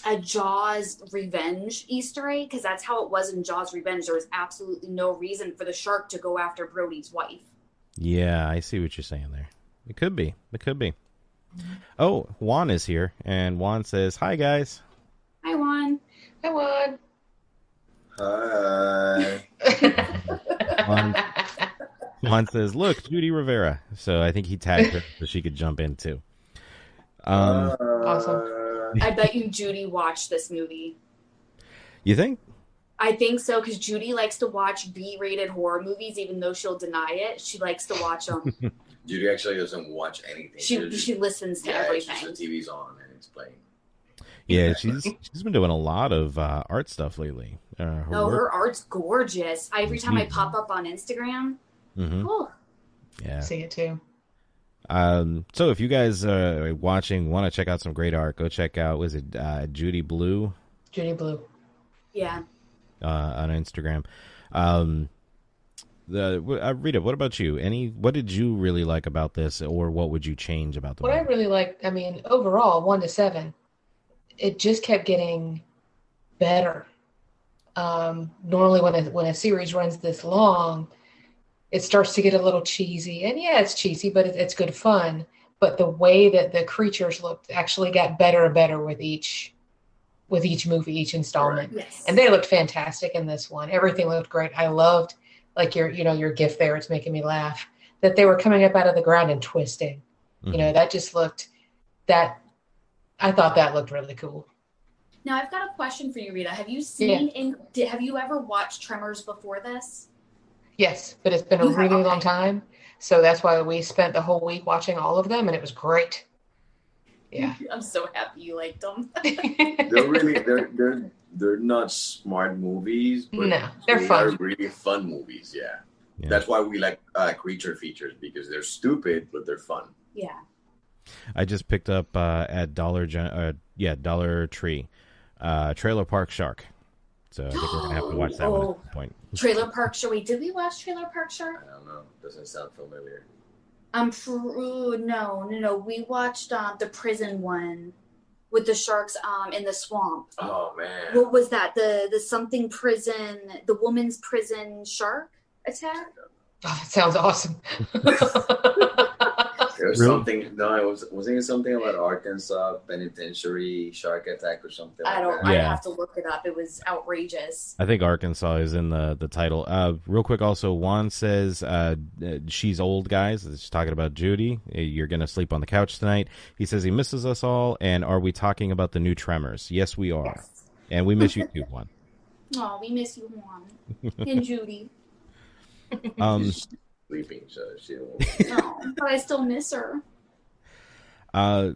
a Jaws Revenge Easter egg? Because that's how it was in Jaws Revenge. There was absolutely no reason for the shark to go after Brody's wife. Yeah, I see what you're saying there. It could be. It could be. Oh, Juan is here, and Juan says, "Hi guys." Hi, Juan. I won. Hi. Juan, Juan says, "Look, Judy Rivera." So I think he tagged her so she could jump in too. Um, Awesome. I bet you Judy watched this movie. you think? I think so because Judy likes to watch B-rated horror movies, even though she'll deny it. She likes to watch them. Judy actually doesn't watch anything. she just- she listens to yeah, everything. the TV's on and it's playing. Yeah, she's she's been doing a lot of uh, art stuff lately. Uh, her Oh, work- her art's gorgeous. Every time I Mhm. pop up on Instagram, Mhm. oh, Yeah. See it too. Um, so if you guys are watching, want to check out some great art, go check out. Was it uh, Judy Blue Judy Blue. yeah. uh, on Instagram? Um, the uh, Rita, what about you? Any what did you really like about this, or what would you change about the What I really like, I mean, overall, one to seven, it just kept getting better. Um, normally, when a, when a series runs this long, it starts to get a little cheesy. And yeah, it's cheesy, but it, it's good fun. But the way that the creatures looked actually got better and better with each with each movie, each installment. Yes. And they looked fantastic in this one. Everything looked great. I loved like your you know your gift there. It's making me laugh that they were coming up out of the ground and twisting. You know mm-hmm. that just looked that. I thought that looked really cool. now I've got a question for you, Rita. Have you seen in did, have you ever watched Tremors before this? Yes, but it's been a You have- really long okay. time, so that's why we spent the whole week watching all of them, and it was great. Yeah. I'm so happy you liked them. They're really they're they're they're not smart movies, but No, they're they fun. are really fun movies. Yeah. Yeah. That's why we like uh, creature features because they're stupid but they're fun. yeah. I just picked up uh, at Dollar Gen- uh, yeah Dollar Tree, uh, Trailer Park Shark. So I think we're gonna have to watch that one Oh. at some point. Trailer Park Shark. Wait, did we watch Trailer Park Shark? I don't know. Doesn't sound familiar. I'm true. No, no, no. We watched um, the prison one with the sharks um in the swamp. Oh man. What was that? The the something prison, the woman's prison shark attack. Oh, that sounds awesome. There was Really? something. No, it was wasn't it something about Arkansas penitentiary shark attack or something. I like don't. That? I Yeah. have to look it up. It was outrageous. I think Arkansas is in the the title. Uh, real quick, also Juan says uh, uh, she's old, guys. She's talking about Judy. Uh, You're gonna sleep on the couch tonight. He says he misses us all. And are we talking about the new Tremors? Yes, we are. Yes. And we miss you too, Juan. Oh, we miss you, Juan and Judy. Um, She's sleeping, so she won't. No, but I still miss her. Uh,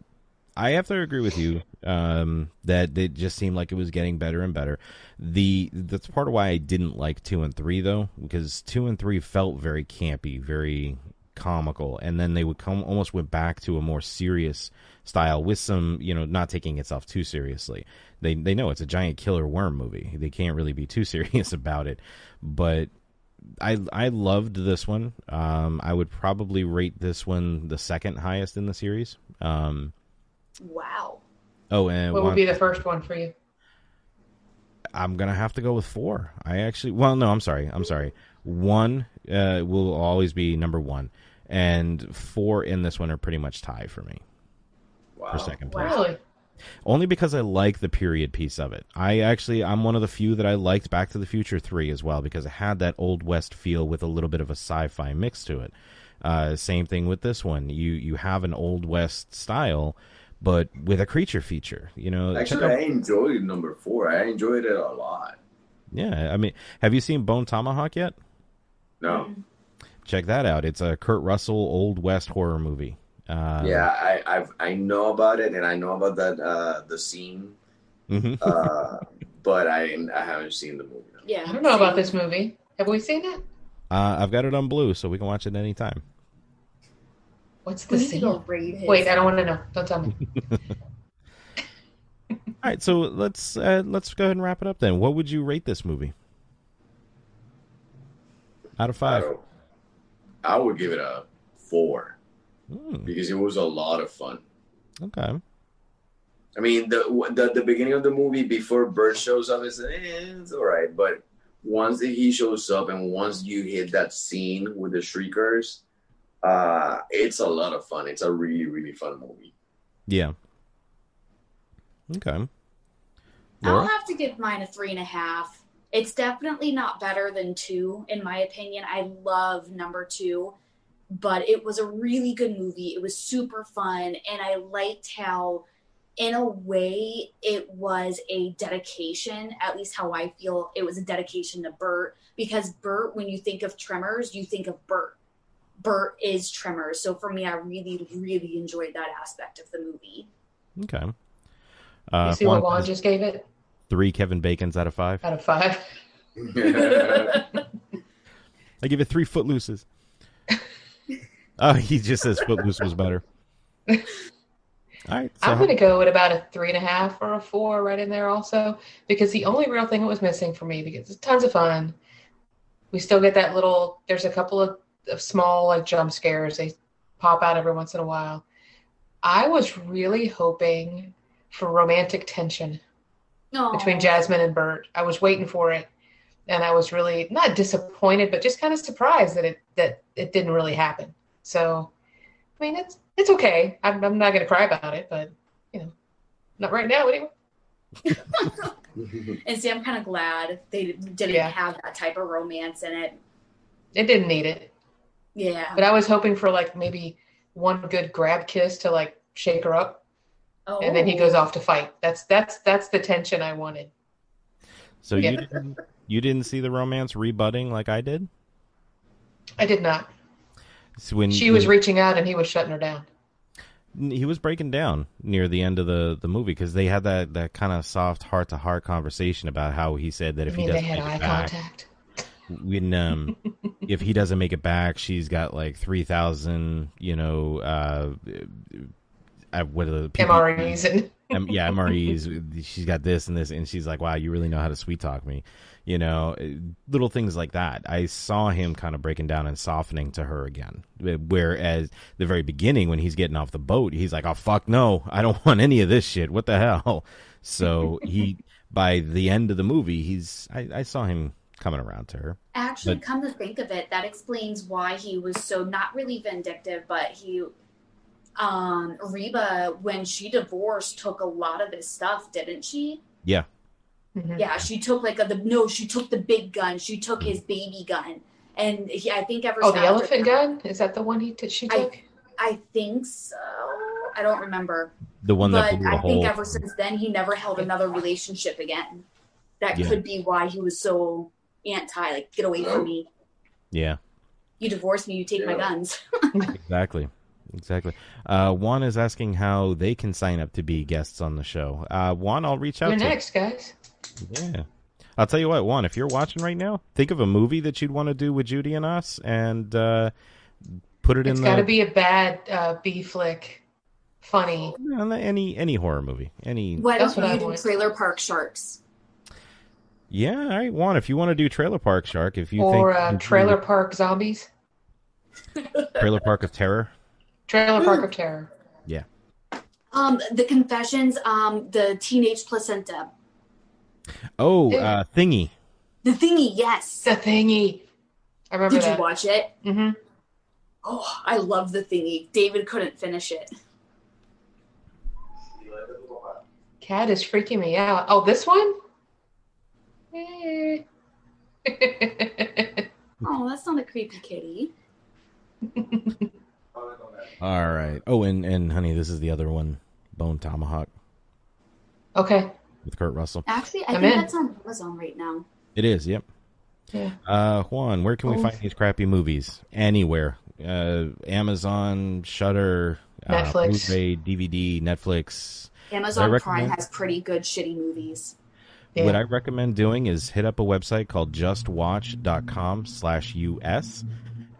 I have to agree with you um, that it just seemed like it was getting better and better. The that's part of why I didn't like two and three though, because two and three felt very campy, very comical, and then they would come almost went back to a more serious style with some, you know, not taking itself too seriously. They they know it's a giant killer worm movie. They can't really be too serious about it, but I I loved this one. Um, I would probably rate this one the second highest in the series. Um, Wow. oh, and what one, would be the first one for you? I'm gonna have to go with four. I actually, well, no, I'm sorry, I'm sorry. One uh, will always be number one, and four in this one are pretty much tie for me Wow. for second place. Wow. Really? Only because I like the period piece of it. I actually, I'm one of the few that I liked Back to the Future 3 as well because it had that Old West feel with a little bit of a sci fi mix to it. Uh, same thing with this one. You you have an Old West style, but with a creature feature. You know, Actually, out- I enjoyed number four. I enjoyed it a lot. yeah, I mean, have you seen Bone Tomahawk yet? No. Check that out. It's a Kurt Russell Old West horror movie. Uh, yeah, I I've, I know about it, and I know about that uh, the scene, mhm. uh, but I I haven't seen the movie. Yeah. I don't know about this movie. Have we seen it? Uh, I've got it on blue, so we can watch it anytime. What's the We need to go scene? rate. Wait, I don't want to know. Don't tell me. All right, so let's uh, let's go ahead and wrap it up then. What would you rate this movie? Out of five. don't- I would give it a four Hmm, because it was a lot of fun. okay. I mean, the, the the beginning of the movie before Burt shows up, it's, eh, it's all right. But once he shows up and once you hit that scene with the shriekers, uh, it's a lot of fun. It's a really really fun movie. Yeah. Okay. I'll have to give mine a three and a half. It's definitely not better than two, in my opinion. I love number two, but it was a really good movie. It was super fun, and I liked how, in a way, it was a dedication, at least how I feel it was a dedication to Burt, because Burt, when you think of Tremors, you think of Burt. Burt is Tremors. So for me, I really, really enjoyed that aspect of the movie. Okay. You Uh, see what Juan Juan just gave it? three Kevin Bacon's out of five. Out of five. I give it three footlooses. Oh, he just says footloose was better. All right. So I'm going to go at about a three and a half or a four right in there also, because the only real thing that was missing for me, because it's tons of fun. we still get that little. There's a couple of, of small like jump scares. They pop out every once in a while. I was really hoping for romantic tension between Jasmine and Burt. I was waiting for it, and I was really not disappointed, but just kind of surprised that it that it didn't really happen. So, I mean, it's it's okay. I'm I'm not gonna cry about it, but you know, not right now anyway. And see, I'm kind of glad they didn't Yeah. have that type of romance in it. It didn't need it, Yeah. but I was hoping for like maybe one good grab kiss to like shake her up, Oh. and then he oh. goes off to fight. That's that's that's the tension I wanted. So Yeah. you didn't, you didn't see the romance rebutting like I did. I did not. So when She was when- reaching out, and he was shutting her down. he was breaking down near the end of the the movie because they had that that kind of soft heart to heart conversation about how he said that if he they doesn't had make eye it back, contact. when um if he doesn't make it back, she's got like three thousand, you know, uh, what are the PP MREs and um, yeah, MREs. She's got this and this, and she's like, "Wow, you really know how to sweet talk me," you know, uh, little things like that. I saw him kind of breaking down and softening to her again. Whereas the very beginning, when he's getting off the boat, he's like, "Oh fuck no, I don't want any of this shit. What the hell?" So he, by the end of the movie, he's I, I saw him coming around to her. Actually, But- come to think of it, that explains why he was so not really vindictive, but he, um, Reba, when she divorced, took a lot of his stuff, didn't she? Yeah, Mhm. Yeah, she took like a, the no, she took the big gun, she took his baby gun, and he, I think ever Oh, the elephant that- gun is that the one he t- she took? I think so. I don't remember, the one that but blew the I think ever since then he never held another relationship again. That Yeah. could be why he was so anti, like get away from me. Yeah. You divorce me, you take my guns. Exactly. Exactly. Uh, Juan is asking how they can sign up to be guests on the show. Uh, Juan, I'll reach out You're to next, guys. Yeah. I'll tell you what, Juan, if you're watching right now, think of a movie that you'd want to do with Judy and us and uh, put it It's in got the, to be a bad uh, B flick, funny. any any horror movie. Any Why That's don't what I you do. Trailer Park Sharks? Yeah, all right, Juan, if you want to do Trailer Park Shark, if you or think uh, Trailer do Park Zombies. Trailer Park of Terror. Trailer Park of Terror. Yeah. Um, the Confessions, um, the Teenage Placenta, Oh, Yeah. uh, Thingy. the Thingy. Yes. The thingy. I remember Did that. you watch it? Mm-hmm. Oh, I love the Thingy. David couldn't finish it. Cat is freaking me out. Oh, this one? Eh. Oh, that's not a creepy kitty. All right. Oh, and and honey, this is the other one, Bone Tomahawk okay. With Kurt Russell. Actually, I I'm think in. that's on Amazon right now. It is. Yep. Yeah. Uh, Juan, where can we Oh. find these crappy movies? Anywhere. Uh, Amazon, Shudder, Netflix. uh, Blu-ray, DVD, Netflix. Amazon I Prime has pretty good shitty movies. Yeah. What I recommend doing is hit up a website called justwatch.com slash US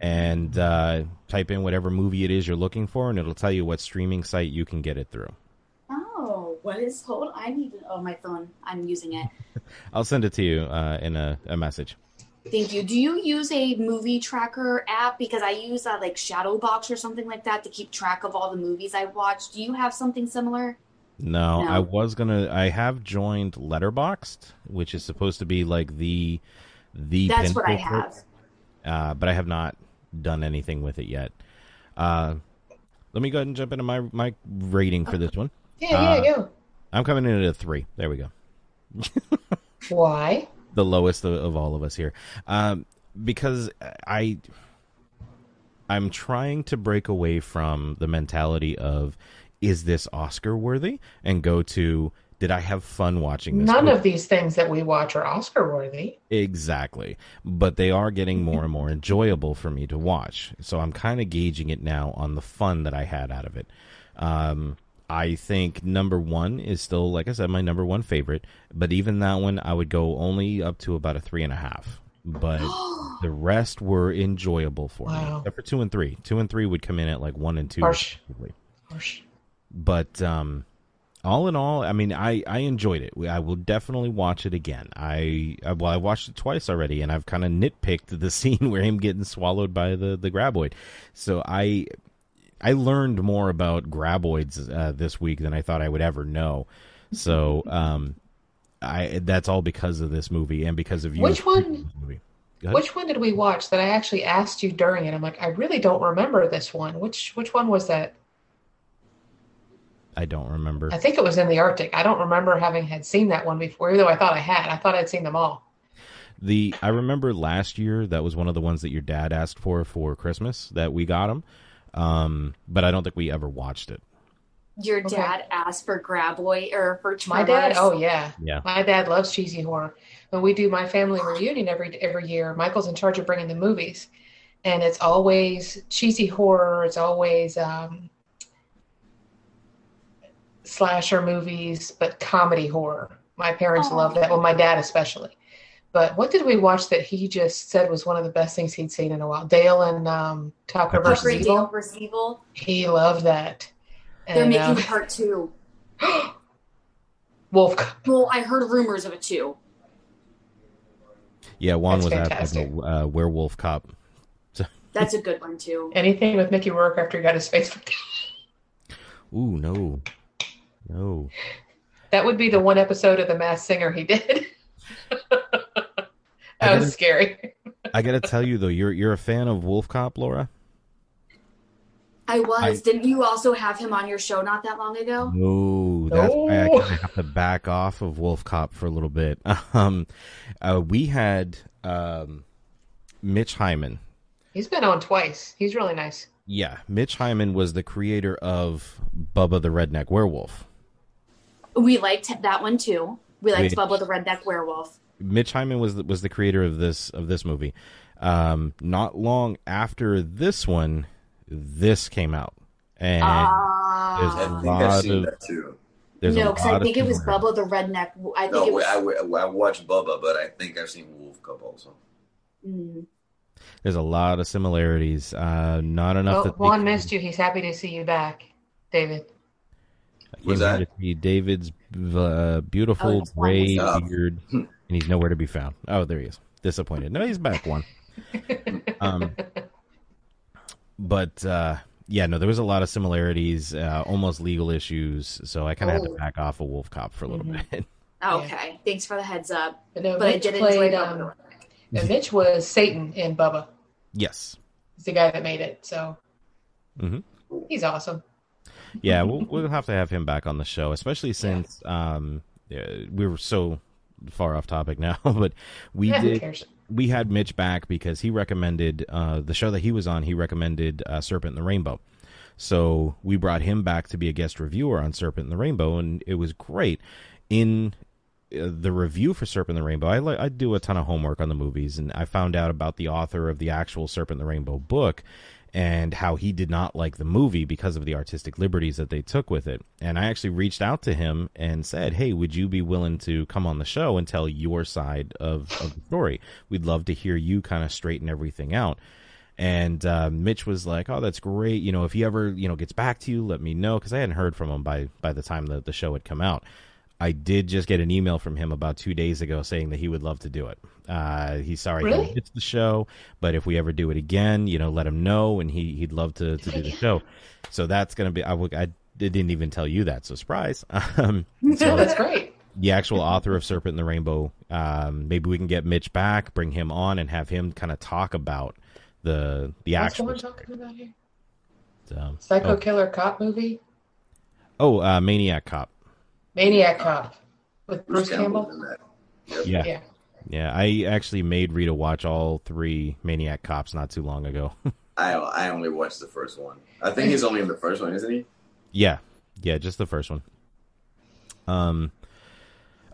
and uh, type in whatever movie it is you're looking for, and it'll tell you what streaming site you can get it through. What is? Hold, I need. To, oh, my phone. I'm using it. I'll send it to you uh, in a, a message. Thank you. Do you use a movie tracker app? Because I use uh, like Shadowbox or something like that to keep track of all the movies I watch. Do you have something similar? No, No. I was gonna. I have joined Letterboxd, which is supposed to be like the the. That's what I pinnacle for it. have. uh, but I have not done anything with it yet. Uh, let me go ahead and jump into my my rating for this one. Yeah, Uh, yeah, go. I'm coming in at a three. There we go. Why? The lowest of, of all of us here, um, because I I'm trying to break away from the mentality of is this Oscar worthy and go to did I have fun watching this? None movie? of these things that we watch are Oscar worthy. Exactly. But they are getting more and more enjoyable for me to watch. So I'm kind of gauging it now on the fun that I had out of it. Um, I think number one is still, like I said, my number one favorite. But even that one, I would go only up to about a three and a half. But the rest were enjoyable for me, except for two and three. Two and three would come in at like one and two. Harsh. Harsh. but um all in all, I mean, I, I enjoyed it. I will definitely watch it again. I, I well, I watched it twice already, and I've kind of nitpicked the scene where him getting swallowed by the the graboid. So I I learned more about graboids uh, this week than I thought I would ever know. So um, I that's all because of this movie and because of you. Which one? Which one did we watch that I actually asked you during it? I'm like, I really don't remember this one. Which which one was that? I don't remember. I think it was in the Arctic. I don't remember having had seen that one before, even though I thought I had. I thought I'd seen them all. The I remember last year that was one of the ones that your dad asked for for Christmas that we got him, um, but I don't think we ever watched it. Your Okay. dad asked for Graboid or for My dad, oh yeah, Yeah. my dad loves cheesy horror. When we do my family reunion every every year, Michael's in charge of bringing the movies, and it's always cheesy horror. It's always um, slasher movies, but comedy horror. My parents Aw. love that. Well, my dad especially. But what did we watch that he just said was one of the best things he'd seen in a while? Dale and um, Tucker versus Tucker and Dale Evil. versus Evil. He loved that. They're And, making um, part two. Wolf. Well, I heard rumors of it too. Yeah, Juan That's was at fantastic. the uh, werewolf cop. That's a good one too. Anything with Mickey Rourke after he got his face. Ooh, no, no. That would be the one episode of The Masked Singer he did. that was gotta- scary. I gotta tell you though, you're you're a fan of Wolf Cop, Laura. I was. I- Didn't you also have him on your show not that long ago? No, that's why I kind of have to back off of Wolf Cop for a little bit. Um, uh, we had um, Mitch Hyman. He's been on twice. He's really nice. Yeah, Mitch Hyman was the creator of Bubba the Redneck Werewolf. We liked that one too. We liked We- Bubba the Redneck Werewolf. Mitch Hyman was the, was the creator of this of this movie. Um, not long after this one, this came out, and Ah. there's I a think lot I've seen of that too. there's a no, because lot I of think it was similarities. Bubba the Redneck. I think No, it was. I, I, I watched Bubba, but I think I've seen Wolf Cop also. Mm. There's a lot of similarities. Uh, not enough. Well, that they Juan can- missed you. He's happy to see you back, David. I came Was that? to see David's uh, beautiful Oh, gray beard, and he's nowhere to be found. Oh, there he is. Disappointed. No, he's back. One. Um, but uh, yeah, no, there was a lot of similarities, uh, almost legal issues. So I kind of had Oh. to back off of Wolf Cop for a little Mhm. bit. Okay, thanks for the heads up. But no, But I did enjoy played. Bubba Um, the Redneck. and Mitch was Satan in Bubba. yes. He's the guy that made it. So Mhm. he's awesome. Yeah, we'll we'll have to have him back on the show, especially since um we were so far off topic now, but we yeah, did we had Mitch back because he recommended uh, the show that he was on. He recommended uh, Serpent and the Rainbow, so we brought him back to be a guest reviewer on Serpent and the Rainbow, and it was great. In uh, the review for Serpent and the Rainbow, I I do a ton of homework on the movies, and I found out about the author of the actual Serpent and the Rainbow book and how he did not like the movie because of the artistic liberties that they took with it. And I actually reached out to him and said, "Hey, would you be willing to come on the show and tell your side of, of the story? We'd love to hear you kind of straighten everything out." And uh, Mitch was like, "Oh, that's great. You know, if he ever you know gets back to you, let me know." Because I hadn't heard from him by by the time the the show had come out. I did just get an email from him about two days ago saying that he would love to do it. Uh, he's sorry Really? he missed the show, but if we ever do it again, you know, let him know, and he he'd love to to do the show. So that's gonna be. I, I didn't even tell you that, so surprise. Um, so that's great. the actual author of Serpent and the Rainbow. Um, maybe we can get Mitch back, bring him on, and have him kind of talk about the the What's actual. Juan talking about here? Um, Psycho oh, Killer Cop movie? oh uh, Maniac Cop. Maniac Cop with Bruce Bruce Campbell. in that. Yeah. Yeah. Yeah, I actually made Rita watch all three Maniac Cops not too long ago. I I only watched the first one. I think he's only in the first one, isn't he? yeah, yeah, just the first one. Um,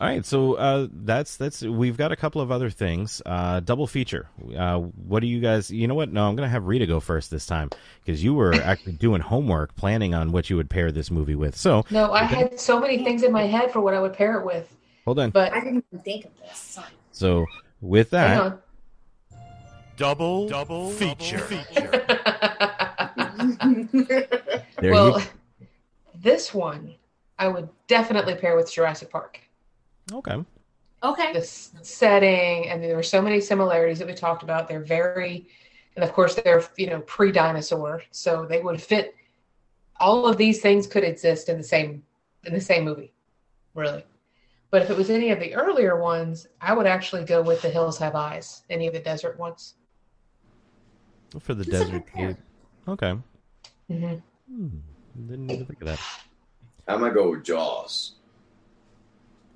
all right, so uh, that's that's we've got a couple of other things. Uh, double feature. Uh, what do you guys? You know what? No, I'm gonna have Rita go first this time because you were actually doing homework, planning on what you would pair this movie with. So No, I had so many things in my head for what I would pair it with, hold on. but I didn't even think of this. Sorry. So with that, on. Double, double feature. there well, you. this one I would definitely pair with Jurassic Park. Okay. Okay. The setting, and there were so many similarities that we talked about. They're very, and of course, they're you know pre-dinosaur, so they would fit. All of these things could exist in the same in the same movie, really. But if it was any of the earlier ones, I would actually go with The Hills Have Eyes, any of the desert ones. For the That's desert good pair. cave. Okay. hmm Hmm. Didn't even think of that. I'm gonna go with Jaws.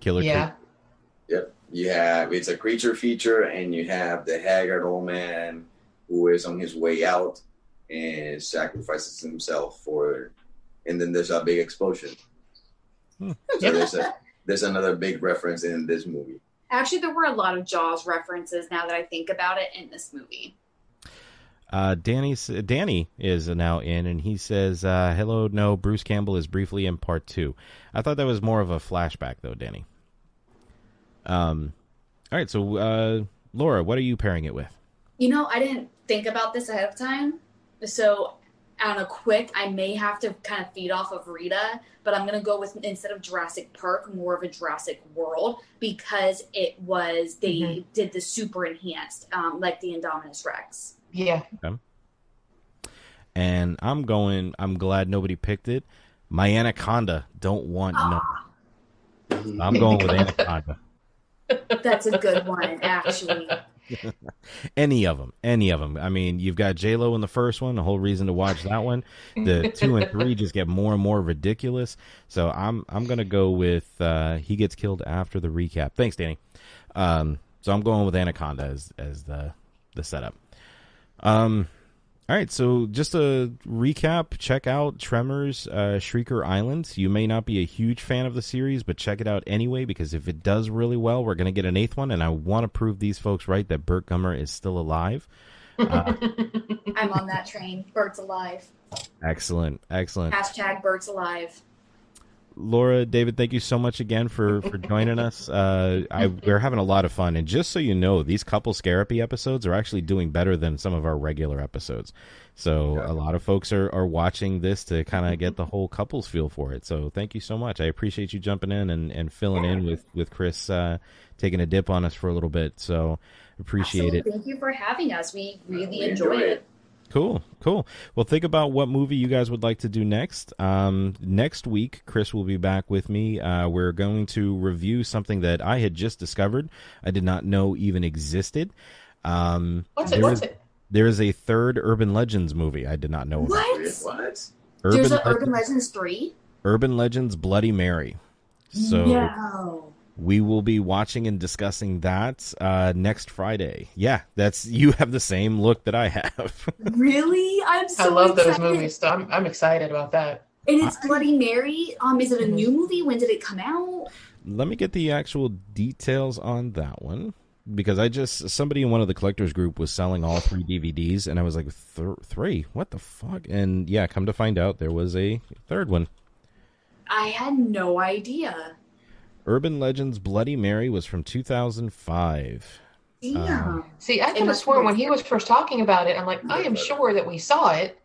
Killer Yeah, Creek. Yep. You have it's a creature feature, and you have the haggard old man who is on his way out and sacrifices himself for, and then there's a big explosion. Hmm. So there's a there's another big reference in this movie. Actually, there were a lot of Jaws references now that I think about it in this movie. Uh, Danny, Danny is now in, and he says, uh, "Hello, no, Bruce Campbell is briefly in part two. I thought that was more of a flashback, though, Danny. Um, all right, so uh, Laura, what are you pairing it with? You know, I didn't think about this ahead of time. So, on a quick, I may have to kind of feed off of Rita, but I'm going to go with instead of Jurassic Park, more of a Jurassic World because it was, they Mhm. did the super enhanced, um, like the Indominus Rex. yeah. And I'm going. I'm glad nobody picked it. My anaconda don't want no. I'm going with anaconda. That's a good one, actually. Any of them, any of them. I mean, you've got J Lo in the first one. The whole reason to watch that one. The two and three just get more and more ridiculous. So I'm I'm gonna go with uh, he gets killed after the recap. Thanks, Danny. Um, so I'm going with Anaconda as as the the setup. Um, all right. So just a recap. Check out Tremors, uh, Shrieker Island. You may not be a huge fan of the series, but check it out anyway because if it does really well, we're gonna get an eighth one, and I want to prove these folks right that Burt Gummer is still alive. Uh, I'm on that train. Burt's alive. excellent, excellent. Hashtag Burt's alive. Laura, David, thank you so much again for for joining us. Uh, I we're having a lot of fun, and just so you know, these couple scarapy episodes are actually doing better than some of our regular episodes. So a lot of folks are are watching this to kind of get the whole couples feel for it. So thank you so much. I appreciate you jumping in and, and filling in with with Chris uh, taking a dip on us for a little bit. So appreciate it. Thank you for having us. We really We enjoyed enjoy it. it. Cool, cool. Well, think about what movie you guys would like to do next. Um, next week, Chris will be back with me. Uh, we're going to review something that I had just discovered. I did not know even existed. Um, What's it? there What's is- it? There is a third Urban Legends movie I did not know about. What? What? Urban, There's an Urban Legends 3? Urban Legends Bloody Mary. So no. We will be watching and discussing that uh, next Friday. Yeah, that's you have the same look that I have. Really? I'm so I love those movies. So I'm I'm excited about that. And it's Bloody Mary. Um, is it a Mhm. new movie? When did it come out? Let me get the actual details on that one because I just somebody in one of the collectors group was selling all three DVDs and I was like three what the fuck and yeah come to find out there was a third one I had no idea. Urban Legends Bloody Mary was from 2005 Damn. Um, See, I It could have sworn when he was first talking about it, I'm like, I am sure that we saw it.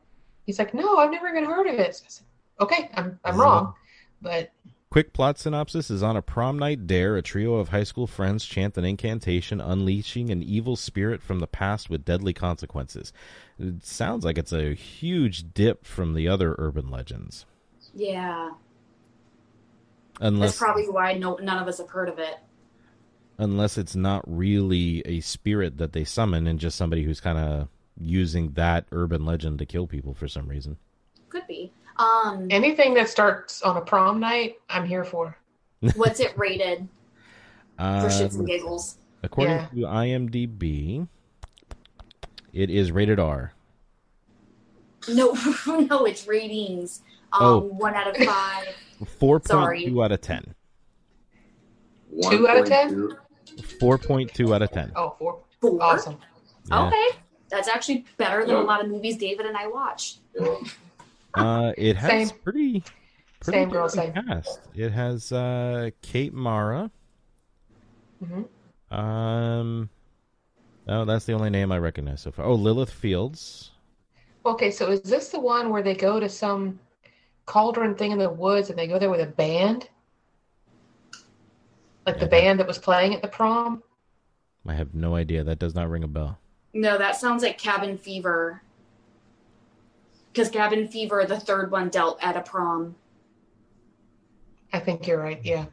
He's like, No, I've never even heard of it. So I said, okay, I'm I'm wrong, but Quick plot synopsis is on a prom night dare, a trio of high school friends chant an incantation, unleashing an evil spirit from the past with deadly consequences. It sounds like it's a huge dip from the other urban legends. yeah. Unless That's probably why no, none of us have heard of it. unless it's not really a spirit that they summon and just somebody who's kind of using that urban legend to kill people for some reason. Could be. Um, anything that starts on a prom night, I'm here for. what's it rated for Uh, shits and giggles? according Yeah. to IMDb, it is rated R. No, no, it's ratings. Um, Oh. one out of five. Four Sorry. point two out of ten. Two out of 1.2. Four point two out of ten. Oh, four. Four. Awesome. Yeah. Okay, that's actually better than a lot of movies David and I watch. Uh, it has Same. pretty, pretty Same girl, good same. cast. It has uh, Kate Mara. hmm Um, oh, that's the only name I recognize so far. Oh, Lillith Fields. Okay, so is this the one where they go to some cauldron thing in the woods and they go there with a band? Like the band that was playing at the prom? I have no idea. That does not ring a bell. No, that sounds like Cabin Fever. Because Cabin Fever, the third one, dealt at a prom. I think you're right. Yeah.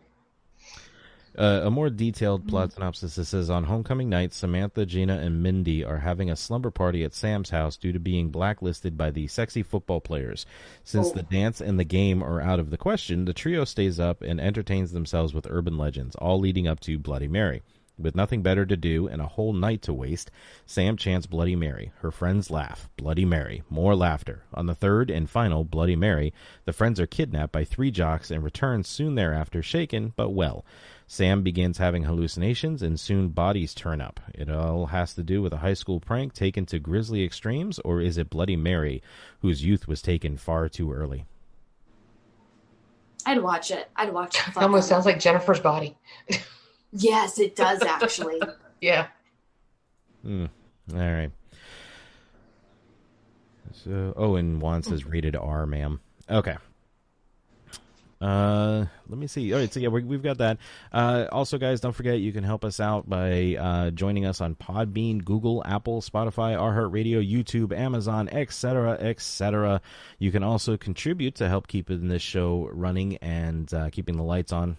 Uh, a more detailed plot synopsis it says on homecoming night, Samantha, Gina, and Mindy are having a slumber party at Sam's house due to being blacklisted by the sexy football players. Since Oh. the dance and the game are out of the question, the trio stays up and entertains themselves with urban legends, all leading up to Bloody Mary. With nothing better to do and a whole night to waste, Sam chants Bloody Mary. Her friends laugh. Bloody Mary. More laughter. On the third and final Bloody Mary, the friends are kidnapped by three jocks and return soon thereafter shaken but well. Sam begins having hallucinations and soon bodies turn up. It all has to do with a high school prank taken to grisly extremes, or is it Bloody Mary, whose youth was taken far too early? I'd watch it. I'd watch it. It almost sounds like Jennifer's body. Yes, it does actually. Yeah. Hmm. All right. So, oh, and Juan says rated R, ma'am. Okay. Uh, let me see. All right, so yeah, we, we've got that. Uh, also, guys, don't forget you can help us out by uh, joining us on Podbean, Google, Apple, Spotify, iHeartRadio, YouTube, Amazon, etc., etc. You can also contribute to help keeping this show running and uh, keeping the lights on,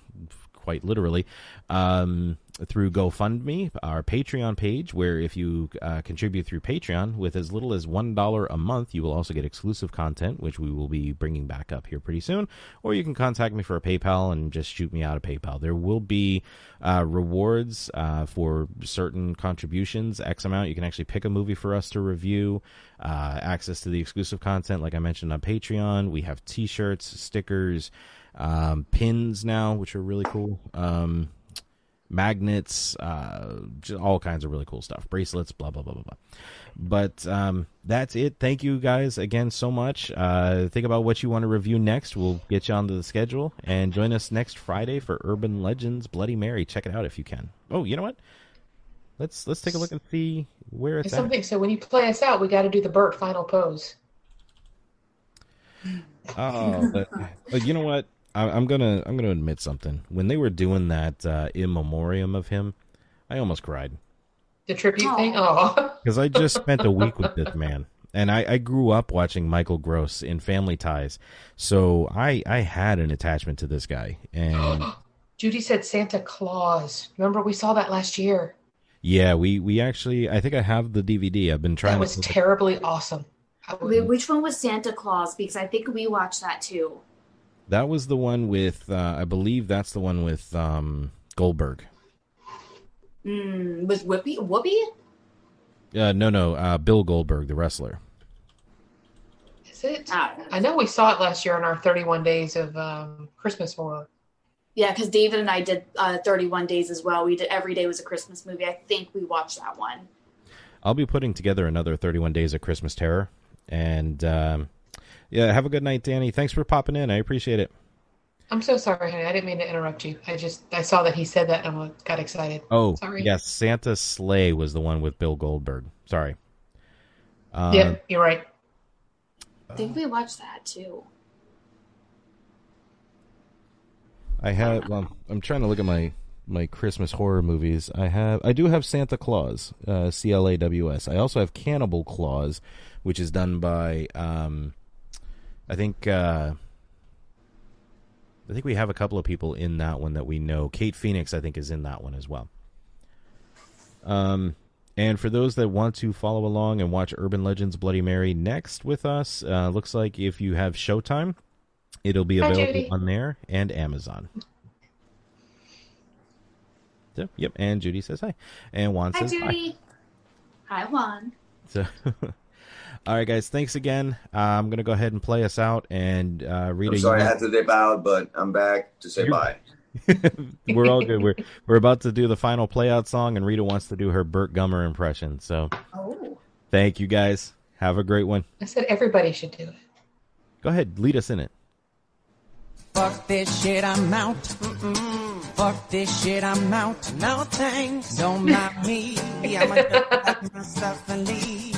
quite literally, um, through GoFundMe, our Patreon page, where if you uh, contribute through Patreon with as little as $1 a month, you will also get exclusive content, which we will be bringing back up here pretty soon. Or you can contact me for a PayPal and just shoot me out a PayPal. There will be uh, rewards uh, for certain contributions, X amount. You can actually pick a movie for us to review, uh, access to the exclusive content, like I mentioned on Patreon. We have t shirts, stickers, um, pins now, which are really cool. Um, magnets, uh, just all kinds of really cool stuff, bracelets, blah blah blah blah blah. But um, that's it. Thank you guys again so much. Uh, think about what you want to review next. We'll get you onto the schedule and join us next Friday for Urban Legends Bloody Mary. Check it out if you can. Oh, you know what? Let's let's take a look and see where it's something. So when you play us out, we got to do the Burt final pose. Oh, but, but you know what? I, I'm gonna I'm gonna admit something. When they were doing that uh, in memoriam of him, I almost cried The tribute Aw. thing. Oh, because I just spent a week with this man, and I, I grew up watching Michael Gross in Family Ties, so I I had an attachment to this guy, and Judy said Santa Claus. Remember we saw that last year. yeah, we we actually I think I have the DVD. I've been trying That was to. terribly awesome. Would- Which one was Santa Claus? Because I think we watched that too. That was the one with uh, I believe that's the one with um, Goldberg. Mm, was Whoopi? Whoopi? Uh, no, no, uh, Bill Goldberg, the wrestler. Is it? I know. I know we saw it last year on our 31 days of um, Christmas horror. Yeah, because David and I did uh, 31 Days as well. We did Every Day Was a Christmas Movie. I think we watched that one. I'll be putting together another 31 Days of Christmas Terror. And um, yeah, have a good night, Danny. Thanks for popping in. I appreciate it. I'm so sorry, honey. I didn't mean to interrupt you. I just I saw that he said that and I got excited. Oh, Sorry. yes, Santa's Slay was the one with Bill Goldberg. Sorry. Uh, yeah, you're right. I think we watched that too. I have. Well, I'm trying to look at my my Christmas horror movies. I have. I do have Santa Claws, uh, C L A W S. I also have Cannibal Claus, which is done by. Um, I think. Uh, I think we have a couple of people in that one that we know. Kate Phoenix, I think, is in that one as well. Um, and for those that want to follow along and watch Urban Legends Bloody Mary next with us, uh, looks like if you have Showtime, it'll be available Judy. on there and Amazon. So, yep, and Judy says hi, and Juan Hi, says hi. Hi, Juan. So, all right, guys, thanks again. Uh, I'm gonna go ahead and play us out, and uh, Rita, I'm sorry you I had to dip out, but I'm back to say You're- bye. we're all good. We're we're about to do the final playout song, and Rita wants to do her Burt Gummer impression. So, Oh. thank you guys. Have a great one. I said everybody should do it. Go ahead, lead us in it. Fuck this shit, I'm out. Mm-mm. Fuck this shit, I'm out. No thanks, don't mind me. I'ma just pack myself and leave.